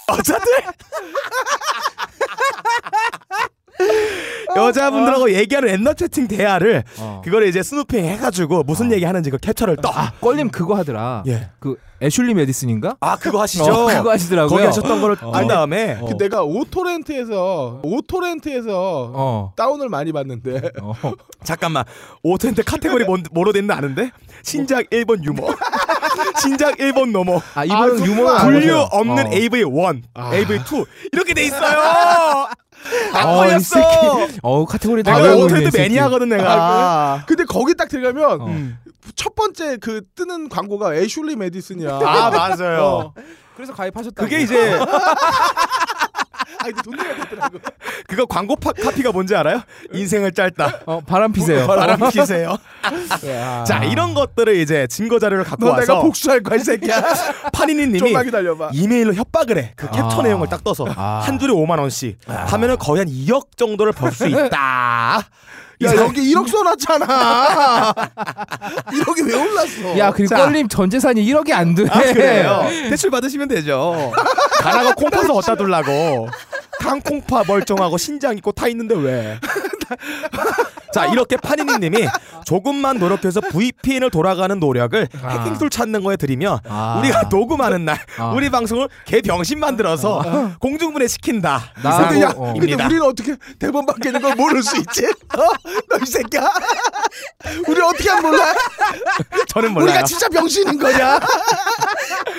여자들 여자분들하고 얘기하는 랜덤 채팅 대화를 어. 그거를 이제 snooping 해가지고 무슨 얘기 하는지 그 캡처를 떠. 아, 껄림 그거 하더라. 예. 그 애슐리 메디슨인가? 아 그거 하시죠. 어, 그거 하시더라고요. 거기 하셨던 거를 어. 한 다음에 어. 그 내가 오토렌트에서 오토렌트에서 어. 다운을 많이 받는데 어. 잠깐만 오텐트 카테고리 뭔, 뭐로 됐는지 아는데 신작 1번 유머 신작 1번 넘어 아, 이분은 아, 유머가 그렇구나. 분류. 없는 어. AV 1 아. AV 2 이렇게 돼 있어요 안 어, 이 걸렸어. 어, 카테고리 다 내가 새끼. 매니아거든 내가 근데 거기 딱 들어가면 어. 음. 첫 번째 그 뜨는 광고가 애슐리 메디슨이야. 아 맞아요 어. 그래서 가입하셨다. 그게 이제 아 근데 돈 내야 되더라고. 그거 광고 파, 카피가 뭔지 알아요? 인생을 짧다 어, 바람 피세요. 바람 피세요 아. 자 이런 것들을 이제 증거 자료를 갖고 너 내가 와서 복수할 거야 이 새끼야. 파니니님이. 이메일로 협박을 해. 그 캡처 아. 내용을 딱 떠서 아. 한 줄에 5만 원씩 하면은 거의 한 2억 정도를 벌 수 있다. 야 여기 1억 써놨잖아. 1억이 왜 올랐어? 야, 그리고 자. 껄림 전 재산이 1억이 안 돼. 아 그래요. 대출 받으시면 되죠. 가나가 콩팥을 어디다 둘라고. 강콩파 멀쩡하고 신장 있고 타 있는데 왜? 자 이렇게 파니니님이 조금만 노력해서 VPN을 돌아가는 노력을 아. 해킹툴 찾는 거에 들이면 아. 우리가 녹음하는 날 아. 우리 방송을 개 병신 만들어서 공중분해 시킨다. 나- 근데 야, 어. 근데. 우리는 어떻게 대본 밖에 있는 걸 모를 수 있지? 어? 너이 새끼야. 우리 어떻게 하면 몰라? 저는 몰라요. 우리가 진짜 병신인 거냐?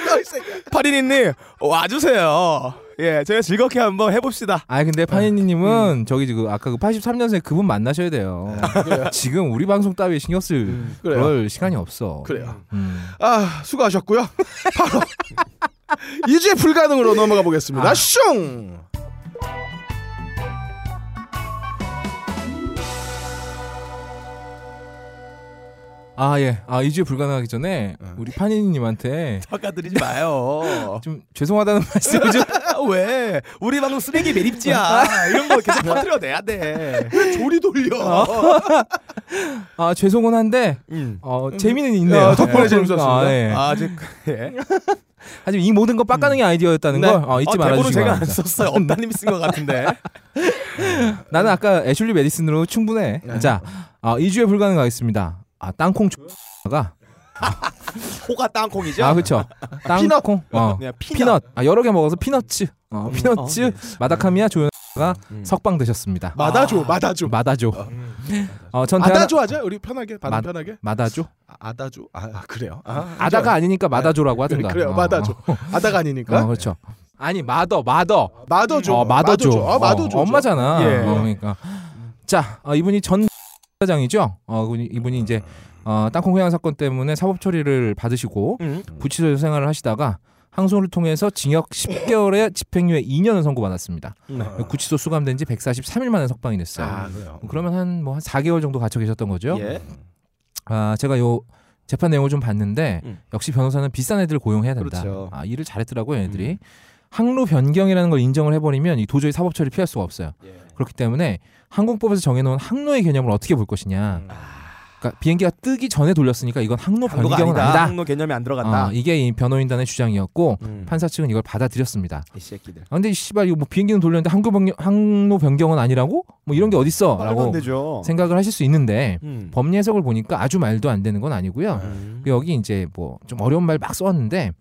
너이 새끼야. 파리니님 와주세요. 예, 저희가 즐겁게 한번 해봅시다. 아 근데 파니니님은 저기 그 아까 그 83년생 그분 만나셔야 돼요. 지금 우리 방송 따위에 신경 쓸 그래요. 그럴 시간이 없어. 그래요. 음. 아 수고하셨고요. 바로 2주의 불가능으로 넘어가 보겠습니다. 아. 슝. 아 예. 아 이주에 불가능하기 전에 우리 파니니님한테 바꿔드리지 마요. 좀 죄송하다는 말씀을 좀. 아, 왜? 우리 방송 쓰레기 매립지야. 이런 거 계속 퍼뜨려 내야 돼. 조리 돌려. 아 죄송은 한데 음. 어 재미는 있네요. 아, 덕분에 재밌었습니다. 아, 예. 아직 예. 하지만 이 모든 건 빡가능의 아이디어였다는 네. 걸 어, 잊지 아, 말아주시기 제가 안 바랍니다. 썼어요. 업다님이 쓴 것 같은데. 나는 아까 애슐리 메디슨으로 충분해. 네. 자, 아, 2주에 불가능하겠습니다. 아, 땅콩 가 호가 땅콩이죠? 아, 그렇죠. 땅콩. 어. 그냥 peanut. peanut. 아, 여러 개 먹어서 peanuts. 어, peanuts. 어, 마다카미야 조연아가 음. 석방 되셨습니다. 마다조, 마다조. 마다조. 어, 전 아다조 하자. 우리 편하게 마- 편하게. 마다조? 아, 아다조. 아, 아, 그래요. 아, 아다가 아니니까 마다조라고 하든가. 그래요. 어, 마다조. 아다가 어, 아니니까. 어, 그렇죠. 아니, 마더, 마더. 마더조. 어, 마더조. 아, 마더조. 어, 엄마잖아. 예. 어, 그러니까. 자, 어, 이분이 전 사장이죠. 어, 이분이, 이제 어, 땅콩 회항 사건 때문에 사법 처리를 받으시고 음. 구치소에서 생활을 하시다가 항소를 통해서 징역 10개월에 집행유예 2년을 선고받았습니다. 네. 구치소 수감된 지 143일 만에 석방이 됐어요. 아, 그래요. 그러면 한 뭐한 4개월 정도 갇혀 계셨던 거죠. 예. 아, 제가 요 재판 내용을 좀 봤는데 음. 역시 변호사는 비싼 애들 고용해야 된다. 그렇죠. 아, 일을 잘했더라고요, 애들이. 항로 변경이라는 걸 인정을 해버리면 이 도저히 사법 처리 피할 수가 없어요. 예. 그렇기 때문에 항공법에서 정해놓은 항로의 개념을 어떻게 볼 것이냐. 음. 그러니까 비행기가 뜨기 전에 돌렸으니까 이건 항로 변경은 아니다. 아니다. 항로 개념이 안 들어간다. 어, 이게 이 변호인단의 주장이었고 음. 판사 측은 이걸 받아들였습니다. 이 새끼들. 아, 근데 이 씨발 이거 뭐 비행기는 돌렸는데 항로 변경, 항로 변경은 아니라고? 뭐 이런 게 어딨어?라고. 생각을 하실 수 있는데 음. 법리 해석을 보니까 아주 말도 안 되는 건 아니고요. 음. 여기 이제 뭐 좀 어려운 말 막 써왔는데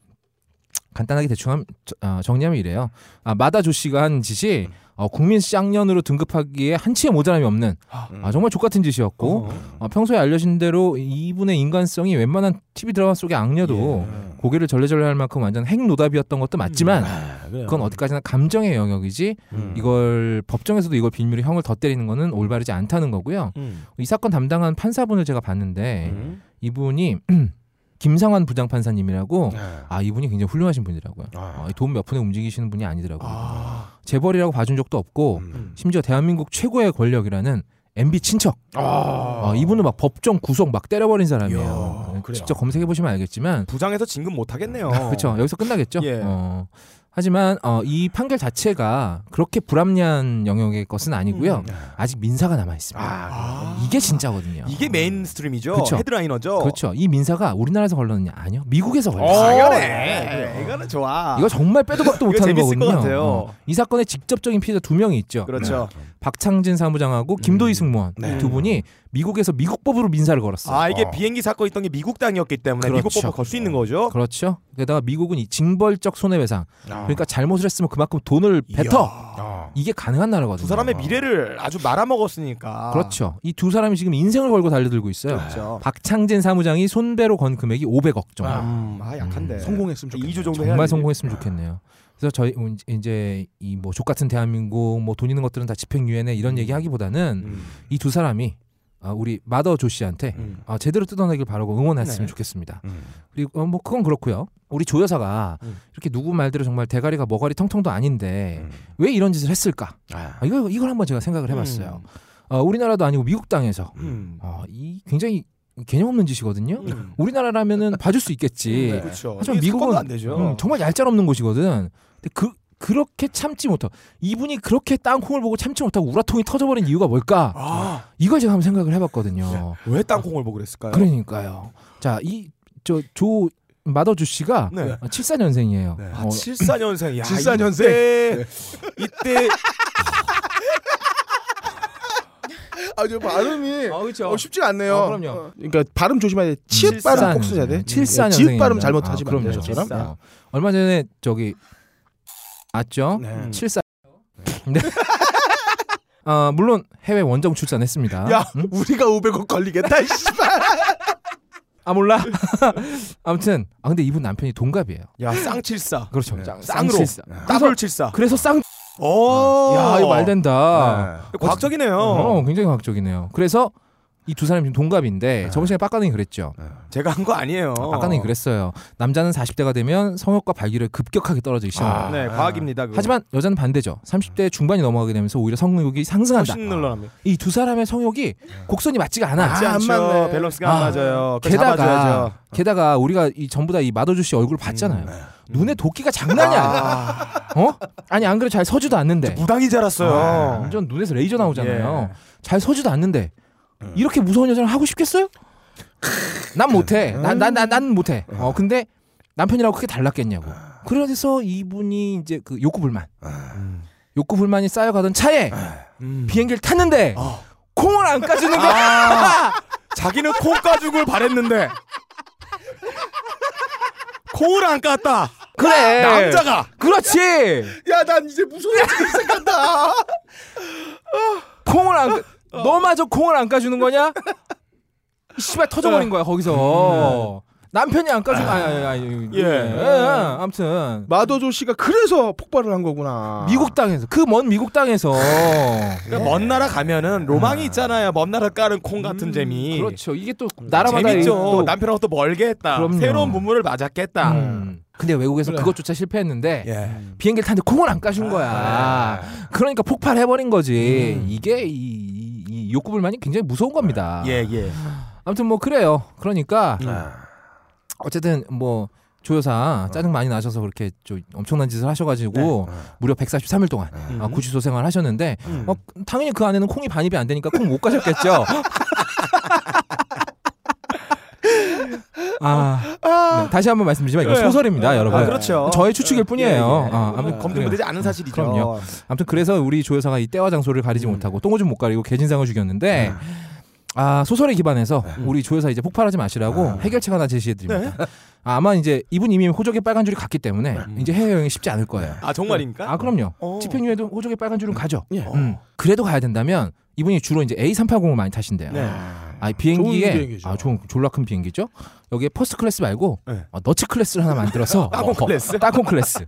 간단하게 대충 함- 저- 어, 정리하면 이래요. 아, 마다 조 씨가 한 짓이 어, 국민 쌍년으로 등급하기에 한치의 모자람이 없는 아, 정말 족같은 짓이었고 어, 평소에 알려진 대로 이분의 인간성이 웬만한 TV 드라마 속의 악녀도 고개를 절레절레 할 만큼 완전 핵노답이었던 것도 맞지만 그건 어디까지나 감정의 영역이지 음. 이걸 법정에서도 이걸 빌미로 형을 더 때리는 거는 올바르지 않다는 거고요. 음. 이 사건 담당한 판사분을 제가 봤는데 음. 이분이 김상환 부장판사님이라고 네. 아 이분이 굉장히 훌륭하신 분이라고요. 아. 어, 돈몇 푼에 움직이시는 분이 아니더라고요. 아. 재벌이라고 봐준 적도 없고 음. 심지어 대한민국 최고의 권력이라는 MB 친척. 아. 어, 이분은 막 법정 구속 막 때려버린 사람이에요. 이야, 어. 직접 검색해 보시면 알겠지만 부장에서 진급 못 하겠네요. 그렇죠. 여기서 끝나겠죠. 예. 어, 하지만 어, 이 판결 자체가 그렇게 불합리한 영역의 것은 아니고요. 음. 아직 민사가 남아 있습니다. 아. 이게 진짜거든요. 이게 mainstream이죠. 그쵸. headliner죠. 그렇죠. 이 민사가 우리나라에서 걸렸느냐? 아니요. 미국에서 걸렸어요. 어, 네. 당연해. 이거는 좋아. 이거 정말 빼도 박도 못하는 거거든요. 어, 이 사건의 직접적인 피해자 두 명이 있죠. 그렇죠. 박창진 사무장하고 김도희 승무원 네. 이 두 분이 미국에서 미국법으로 민사를 걸었어요. 아 이게 어. 비행기 사건 있던 게 미국 땅이었기 때문에 그렇죠. 미국 법을 걸 수 있는 거죠. 그렇죠. 게다가 미국은 이 징벌적 손해배상. 아. 그러니까 잘못을 했으면 그만큼 돈을 뱉어. 아. 이게 가능한 나라거든요. 두 사람의 미래를 아주 말아먹었으니까. 그렇죠. 이 두 사람이 지금 인생을 걸고 달려들고 있어요. 그렇죠. 박창진 사무장이 손배로 건 금액이 500억 정도. 음, 아 약한데. 성공했으면 좋겠네요. 2주 정도 정말 해야지. 성공했으면 좋겠네요. 그래서 저희 음, 이제 이 뭐 족 같은 대한민국 뭐 돈 있는 것들은 다 집행유예네 이런 얘기하기보다는 음. 이두 사람이 아, 우리 마더 조 씨한테 음. 아, 제대로 뜯어내길 바라고 응원했으면 네. 좋겠습니다. 음. 그리고 어, 뭐 그건 그렇고요. 우리 조 여사가 음. 이렇게 누구 말대로 정말 대가리가 머가리 텅텅도 아닌데 음. 왜 이런 짓을 했을까? 아. 아, 이거 이걸 한번 제가 생각을 해봤어요. 어, 우리나라도 아니고 미국 땅에서 음. 어, 이 굉장히 개념 없는 짓이거든요. 음. 우리나라라면은 봐줄 수 있겠지. 네. 그렇죠. 하지만 미국은. 음, 정말 얄짤 없는 곳이거든. 근데 그 그렇게 참지 못하. 이분이 그렇게 땅콩을 보고 참지 못하고 우라통이 터져버린 이유가 뭘까? 아, 이걸 제가 한번 생각을 해봤거든요. 왜 땅콩을 보고 그랬을까요? 그러니까요. 자, 이 저 조 마더주 씨가 네. 74년생이에요. 네. 아, 74년생. 야, 74년생? 이때, 이때 아, 저 발음이 아, 그렇죠. 어, 쉽지가 않네요. 어, 그럼요. 어, 그러니까 발음 조심해야 돼. 치읓 발음 꼭 써야 돼. 74년. 지읒 발음 안 돼요. 그럼요. 저처럼. 어. 얼마 전에 저기 맞죠? 네. 74. 네. 어, 물론 해외 원정 출산했습니다. 야, 응? 우리가 500억 걸리겠다. 씨발. 아 몰라. 아무튼 아 근데 이분 남편이 동갑이에요. 야 쌍칠사. 그렇죠. 네. 짱- 쌍으로. 쌍칠사. 따돌 칠사. 그래서 쌍. 오. 야 이거 말 된다. 네. 과학적이네요. 어, 굉장히 과학적이네요. 그래서 이 두 사람이 지금 동갑인데 네. 저번 시간에 빡가능이 그랬죠. 제가 한 거 아니에요. 빡가능이 그랬어요. 남자는 40대가 되면 성욕과 발기를 급격하게 떨어지기 시작합니다. 아. 네, 과학입니다. 그거. 하지만 여자는 반대죠. 30대 중반이 넘어가게 되면서 오히려 성욕이 상승한다. 훨씬 늘어납니다. 이 두 사람의 성욕이 곡선이 맞지가 않아. 맞지 안 않죠. 맞네. 밸런스가 아, 안 맞아요. 게다가 잡아줘야죠. 게다가 우리가 이 전부 다 이 마더주 씨 얼굴 봤잖아요. 눈에 도끼가 장난이 아니야. 아, 어? 아니 안 그래 잘 서지도 않는데. 무당이 자랐어요. 아, 완전 눈에서 레이저 나오잖아요. 예. 잘 서지도 않는데 이렇게 무서운 여자를 하고 싶겠어요? 난 못해. 난난난 난 못해. 어 근데 남편이라고 크게 달랐겠냐고. 그래서 이분이 이제 그 욕구 불만, 욕구 불만이 쌓여가던 차에 음. 비행기를 탔는데 아. 콩을 안 까주는 게 아, 자기는 콩 까죽을 바랬는데 콩을 안 깠다. 그래 남자가 그렇지 야, 난 이제 무서운 애들 생각한다. 콩을 안 까- 너마저 콩을 안 까주는 거냐? 이 씨발 터져버린 거야 거기서 남편이 안 까주는 아니 아니 아니 예. 예, 아무튼 마더조 씨가 그래서 폭발을 한 거구나. 미국 땅에서 그 먼 미국 땅에서 그러니까 먼 나라 가면은 로망이 있잖아요. 먼 나라 까는 콩 같은 재미. 그렇죠 이게 또 나라마다 재밌죠. 또- 남편하고 또 멀게 했다. 그럼요. 새로운 문물을 맞았겠다. 음. 근데 외국에서 그래. 그것조차 실패했는데 예. 비행기를 탔는데 콩을 안 까준 거야. 그러니까 폭발해버린 거지. 음. 이게 이, 이, 이 욕구 불만이 굉장히 무서운 겁니다. 예, 예. 아무튼 뭐 그래요. 그러니까 아. 어쨌든 뭐 조여사 짜증 많이 나셔서 그렇게 좀 엄청난 짓을 하셔가지고 무려 143일 동안 아, 구치소 생활을 하셨는데 어, 당연히 그 안에는 콩이 반입이 안 되니까 콩 못 가셨겠죠. 아, 네, 다시 한번 말씀드리지만 이건 소설입니다, 여러분. 아, 그렇죠. 저의 추측일 뿐이에요. 예, 예. 아, 아무튼 그래요. 검증되지 않은 사실이죠. 그럼요. 아무튼 그래서 우리 조여사가 이 때와 장소를 가리지 못하고 똥오줌 못 가리고 개진상을 죽였는데 아 소설에 기반해서 우리 조여사 이제 폭발하지 마시라고 해결책 하나 제시해드립니다. 아, 아마 이제 이분 이미 호적에 빨간 줄이 갔기 때문에 이제 해외 여행이 쉽지 않을 거예요. 아 정말입니까? 아 그럼요. 어. 집행유예도 호적에 빨간 줄은 가죠. 예. 음. 그래도 가야 된다면 이분이 주로 이제 A380을 많이 타신대요. 네. 아, 이 비행기에 좋은 비행기죠. 아, 좋은 졸라 큰 비행기죠. 여기에 first class 말고 네. 어, nuts class를 하나 만들어서 따콩 클래스? 따콩 클래스.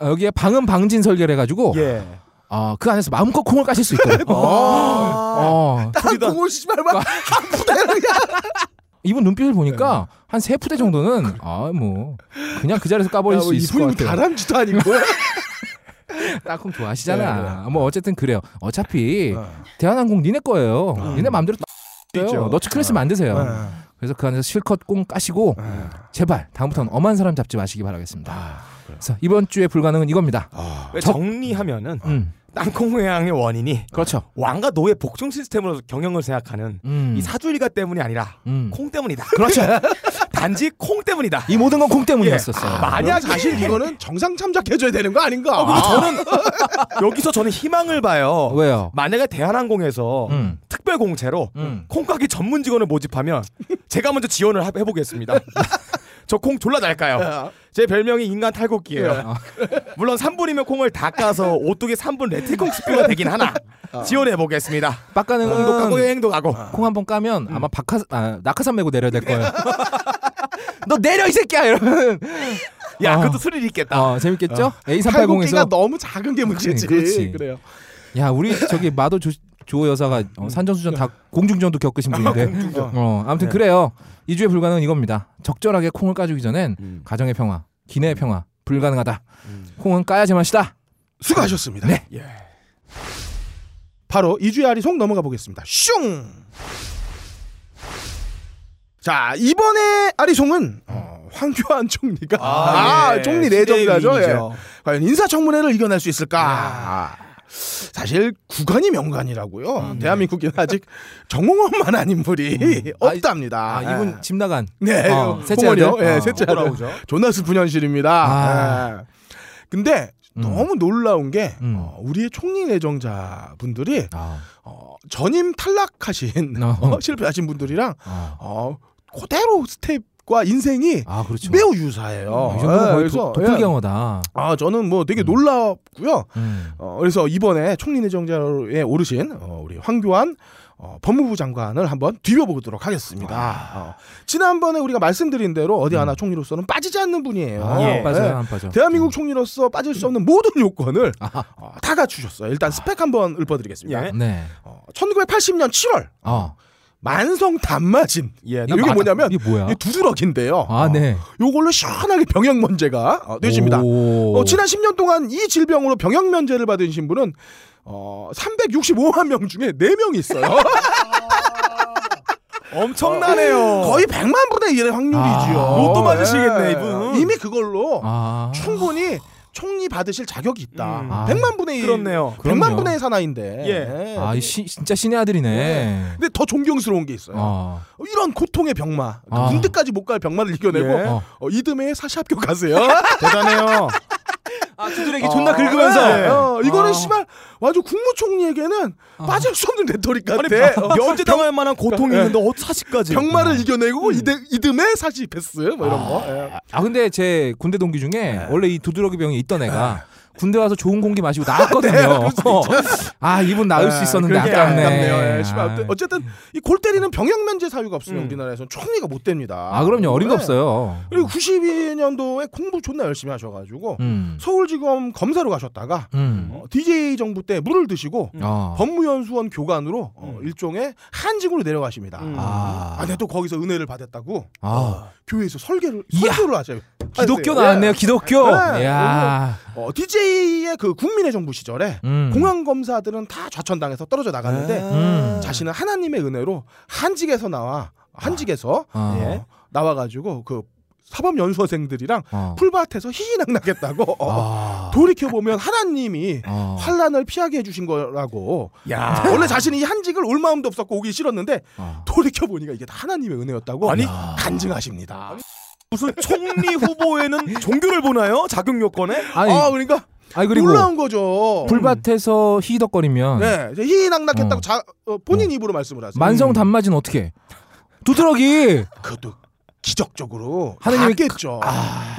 어, 여기에 방음 방진 설계를 해가지고 예. 어, 그 안에서 마음껏 콩을 까실 수 있거든요. 어, 땅콩을 씨발 막 이분 눈빛을 보니까 한세 푸대 정도는 아 뭐 그냥 그 자리에서 까버릴 수 있을 것 이분이 같아요. 다람쥐도 아니고 땅콩 좋아하시잖아. 네, 뭐 어쨌든 그래요. 어차피 대한항공 니네 거예요. 니네 마음대로 있죠. 너츠 클래스 만드세요. 네. 그래서 그 안에서 실컷 꽁 까시고 제발 다음부터는 엄한 사람 잡지 마시기 바라겠습니다. 그래서 이번 주에 불가능은 이겁니다. 왜 적- 정리하면은 음, 땅콩 회항의 원인이 그렇죠. 왕과 노예 복종 시스템으로 경영을 생각하는 음, 이 사주일가 때문이 아니라 음. 콩 때문이다. 그렇죠. 단지 콩 때문이다. 이 모든 건 콩 때문이었었어요. 아, 만약 사실 이거는 정상 참작해줘야 되는 거 아닌가? 근데 저는 여기서 저는 희망을 봐요. 왜요? 만약에 대한항공에서 음, 특별 공채로 음. 콩가게 전문 직원을 모집하면 제가 먼저 지원을 하- 해보겠습니다. 저 콩 졸라 잘 까요. 제 별명이 인간 탈곡기예요. 물론 3분이면 콩을 다 까서 오뚜기 3분 레티콩 스피가 되긴 하나 지원해 보겠습니다. 빡가는 콩도 까고 여행도 가고. 콩 한 번 까면 아마 박하 아, 낙하산 메고 내려야 될 거예요. 너 내려 이 새끼야 이러면 야, 어. 그것도 스릴 있겠다. 어, 재밌겠죠? 팔곡기가 A380에서 너무 작은 게 문제지. 그렇지. 그래요. 야 우리 저기 마도 조, 조 여사가 어, 산전수전 다 공중전도 겪으신 분인데 어, 아무튼 그래요 이 주에 불가능은 이겁니다 적절하게 콩을 까주기 전엔 가정의 평화 기내의 평화 불가능하다 콩은 까야 제맛이다 수고하셨습니다. 네. 예. 바로 이주의 아리 송 넘어가 보겠습니다. 슝. 자 이번에 아리송은 어, 황교안 총리가 아, 예. 총리 내정자죠. 예. 과연 인사청문회를 이겨낼 수 있을까? 아, 사실 구간이 명관이라고요. 대한민국에는 아직 정홍원만 한 인물이 없답니다. 아 이분 집 나간 네, 어, 셋째 홍원이요. 아들? 예, 어, 셋째 아들. 존나 슬픈 현실입니다. 아. 예. 근데 음. 너무 놀라운 게 음. 어, 우리의 총리 내정자 분들이 아, 어, 전임 탈락하신 어. 어, 실패하신 분들이랑 아, 어, 그대로 스텝과 인생이 아 그렇죠 매우 유사해요. 어, 이 정도면 예, 거의 그래서, 도, 예. 도플경어다 아 저는 뭐 되게 놀랍고요. 음. 어, 그래서 이번에 총리 내정자에 오르신 어, 우리 황교안 어, 법무부 장관을 한번 뒤벼보도록 하겠습니다. 어, 지난번에 우리가 말씀드린 대로 어디 하나 총리로서는 빠지지 않는 분이에요. 음. 아, 예. 안 빠져요 안 빠져 대한민국 총리로서 빠질 수 없는 모든 요건을 아하. 어, 다 갖추셨어요. 일단 스펙 한번 읊어드리겠습니다. 예. 네 어, 1980년 7월 어. 만성 단마진 예. 이게 뭐냐면 이게 뭐야 두드러기인데요. 아네 어, 요걸로 시원하게 병역 면제가 어, 되십니다. 어, 지난 10년 동안 이 질병으로 병역 면제를 받으신 분은 어, 365만 명 중에 4명이 있어요. 엄청나네요. 거의 100만 분의 1의 확률이지요. 아, 로또 맞으시겠네, 예. 이분. 이미 그걸로 아 충분히 총리 받으실 자격이 있다. 음. 아. 100만 분의 1. 그렇네요. 100만 그럼요. 분의 1 사나이인데. 예. 아, 이 시, 진짜 신의 아들이네. 근데 더 존경스러운 게 있어요. 어. 이런 고통의 병마, 아. 군대까지 못 갈 병마를 이겨내고 예. 어. 어, 이듬해 사시학교 가세요. 대단해요. 아, 두드러기 존나 긁으면서 예. 어, 이거는 아. 씨발 아주 국무총리에게는 빠질 수 없는 rhetoric 같아. 면제 당할 만한 고통이 있는데 어 사시까지. 병마를 이겨내고 이듬, 이듬해 사시 패스 뭐 이런 거. 예. 아 근데 제 군대 동기 중에 원래 이 두드러기 병이 있던 애가 군대 와서 좋은 공기 마시고 나왔거든요. 아 이분 나을 수 있었는데 그러게 아깝네. 아깝네요. 예. 아. 어쨌든 이 골 때리는 병역 면제 사유가 없으면 음. 우리나라에서는 총리가 못 됩니다. 아 그럼요 네. 없어요. 그리고 92년도에 공부 존나 열심히 하셔가지고 음. 서울지검 검사로 가셨다가 음. 어, DJ 정부 때 물을 드시고 어. 법무연수원 교관으로 어, 일종의 한직으로 내려가십니다. 음. 아. 아, 또 거기서 은혜를 받았다고 아. 교회에서 설계를. 설교를 하셔요. 기독교. 나왔네요 예. 기독교. 네. 야. 어, DJ의 그 국민의 정부 시절에 음. 공안 검사들은 다 좌천당해서 떨어져 나갔는데 음. 자신은 하나님의 은혜로 한직에서 나와 한직에서 아. 어, 나와가지고 그 사법 연수생들이랑 어. 풀밭에서 희희낙낙했다고 어, 아. 돌이켜 보면 하나님이 어. 환란을 피하게 해주신 거라고. 야. 원래 자신이 이 한직을 올 마음도 없었고 오기 싫었는데 어. 돌이켜 보니까 이게 다 하나님의 은혜였다고 아니, 간증하십니다. 무슨 총리 후보에는 종교를 보나요? 자격 요건에? 아니, 아 그러니까 아니 그리고 놀라운 거죠. 불밭에서 희덕거리면 네, 희희낙낙했다고 어. 자, 어, 본인 입으로 말씀을 하세요. 만성 단맞이는 어떻게? 두드러기. 그것도 기적적으로 하느님이 낫겠죠.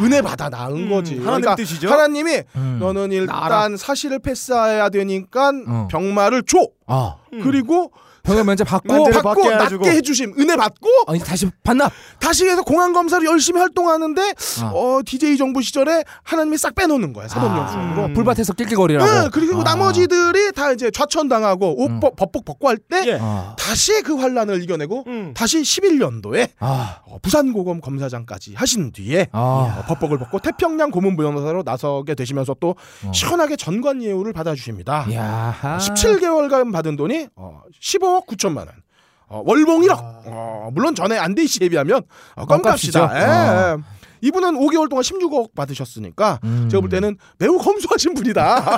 은혜 받아 나은 음, 거지. 하나님 그러니까 뜻이죠? 하나님이 음. 너는 일단 나라. 사실을 패스해야 되니까 어. 병마를 줘. 아. 그리고 병역 면제 받고 받고 받게 해주고. 해주심 은혜 받고 아니 다시 반납. 다시 해서 공안 검사를 열심히 활동하는데 아. 어 DJ 정부 시절에 하나님이 싹 빼놓는 거야 사법연수원으로. 음. 불밭에서 낄낄거리라고. 네, 그리고 아. 나머지들이 다 이제 좌천당하고 옷 음. 법- 법복 벗고 할 때 예. 아. 다시 그 환란을 이겨내고 음. 다시 11년도에 아. 어, 부산고검 검사장까지 하신 뒤에 아. 어, 법복을 벗고 태평양 고문 변호사로 나서게 되시면서 또 어. 시원하게 전관 예우를 받아주십니다. 야하. 17개월간 받은 돈이 어, 15억 9천만 원. 어, 월봉 1억. 어, 물론 전에 안대희 씨에 비하면 어, 껌값이다. 껌값이죠. 예. 어. 이분은 5개월 동안 16억 받으셨으니까 음. 제가 볼 때는 매우 검소하신 분이다.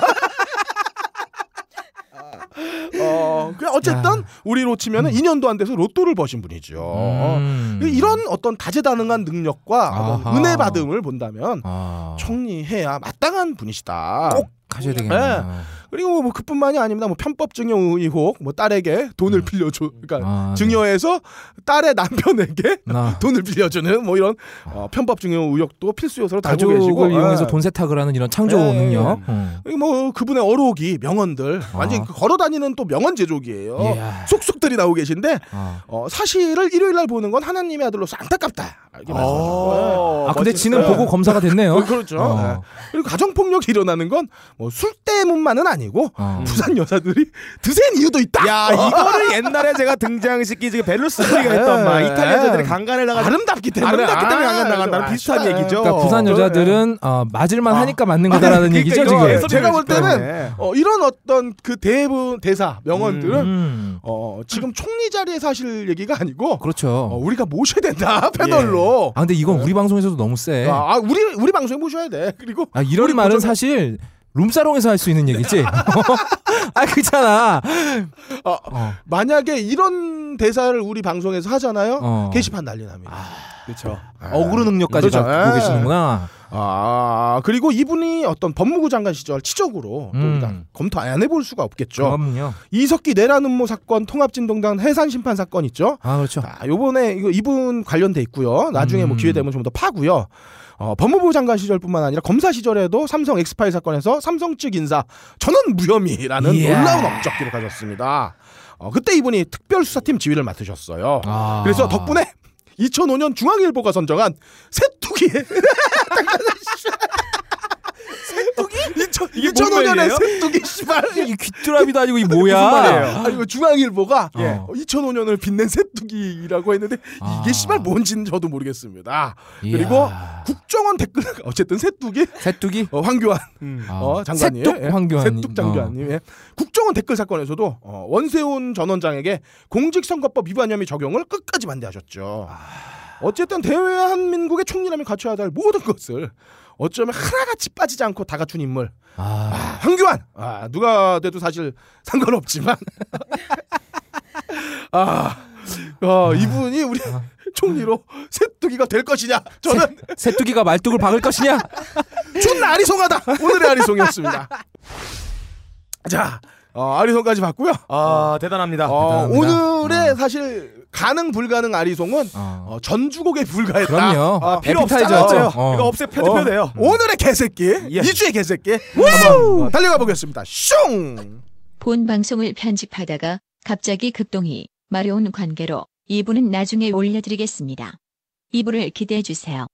어, 그 어쨌든 우리로 치면은 2년도 안 돼서 로또를 버신 분이죠. 음. 이런 어떤 다재다능한 능력과. 은혜 받음을 본다면 아. 총리해야 마땅한 분이시다. 꼭 하셔야 되겠네요. 그리고 뭐 그뿐만이 아닙니다. 뭐 편법 증여 의혹, 뭐 딸에게 돈을 빌려줘, 그러니까 아, 증여해서 딸의 남편에게 나 돈을 빌려주는 뭐 이런 어, 편법 증여 의혹도 필수 요소로 달고 계시고 이용해서 예. 돈 세탁을 하는 이런 창조 예, 능력. 어. 그리고 뭐 그분의 어록이 명언들 완전 히 걸어 다니는 또 명언 제조기예요. 이야. 속속들이 나오고 계신데 아. 어, 사실을 일요일 날 보는 건 하나님의 아들로서 안타깝다. 이렇게 말씀하셨고. 어, 아 근데. 지는 보고 검사가 됐네요. 어, 그렇죠. 어. 네. 그리고 가정 폭력이 일어나는 건 뭐 술 때문만은 아니고 어. 부산 여자들이 드센 이유도 있다. 야 이거를 옛날에 제가 등장시키지 베르스리가 했던 말 이탈리아 여자들이 강간을 나가 아름답기 때문에 아름답기 때문에 강간 아, 나간다는 아, 비슷한 아, 얘기죠. 그러니까 부산 여자들은 어, 맞을만 하니까 맞는 거다라는 그러니까 얘기죠 지금. 제가 볼. 때는 어, 이런 어떤 그 대부 대사 명언들은 음. 어, 지금 총리 자리에서 하실 얘기가 아니고 그렇죠. 어, 우리가 모셔야 된다 패널로. 아 근데 이건 우리 방송에서도 너무 세. 아, 아, 우리 우리 방송에 모셔야 돼. 그리고 아, 이런 말은 고정- 사실 룸사롱에서 할 수 있는 얘기지. 아 그렇잖아. 어, 어. 만약에 이런 대사를 우리 방송에서 하잖아요. 어. 게시판 난리 납니다. 그렇죠. 어그로 능력까지 그렇죠. 갖고 예. 계시는구나. 아 그리고 이분이 어떤 법무부 장관 시절 치적으로 또 음. 우리가 검토 안 해볼 수가 없겠죠. 그럼요. 이석기 내란 음모 사건, 통합진동당 해산 심판 사건 있죠. 아 그렇죠. 자, 요번에 이거 이분 관련돼 있고요. 나중에 뭐 음. 기회 되면 좀 더 파고요. 어, 법무부 장관 시절뿐만 아니라 검사 시절에도 삼성 엑스파일 사건에서 삼성 측 인사 전원 무혐의라는 이야. 놀라운 업적 기록하셨습니다. 어, 그때 이분이 특별수사팀 지휘를 맡으셨어요. 아. 그래서 덕분에 2005년 중앙일보가 선정한 새뚜기 새뚜기? 이게 2005년에 뭔 새뚜기 씨발 이 귀뚜라미도 아니고 이 뭐야? 말이에요? 아니 그 중앙일보가 예. 2005년을 빛낸 새뚜기라고 했는데 아. 이게 씨발 뭔지는 저도 모르겠습니다. 이야. 그리고 국정원 댓글 어쨌든 새뚜기 새뚜기. 어, 황교안 아. 어, 장관님 새뚝 예, 황교안. 새뚝 장관님 예. 국정원 댓글 사건에서도 어, 원세훈 전 원장에게 공직선거법 위반 혐의 적용을 끝까지 반대하셨죠. 아. 어쨌든 대한민국의 총리라면 갖춰야 할 모든 것을 어쩌면 하나같이 빠지지 않고 다 갖춘 인물 아. 아, 황교안 아, 누가 돼도 사실 상관없지만 아, 어, 이분이 우리 총리로 새뚜기가 될 것이냐 저는 새뚜기가 말뚝을 박을 것이냐? 존나 아리송하다 오늘의 아리송이었습니다 자 어, 아리송까지 봤고요 아 대단합니다. 어, 대단합니다. 오늘의 어. 사실 가능 불가능 아리송은 어. 어, 전주곡에 불과했다 그럼요. 어, 필요 에피타이저였죠. 없어요. 어. 이거 없애 펴도 펴도 돼요. 오늘의 개새끼 예. 이주의 개새끼 한번 어, 달려가 보겠습니다 슝 본 방송을 편집하다가 갑자기 급동이 마려운 관계로 2부는 나중에 올려드리겠습니다. 2부를 기대해 주세요.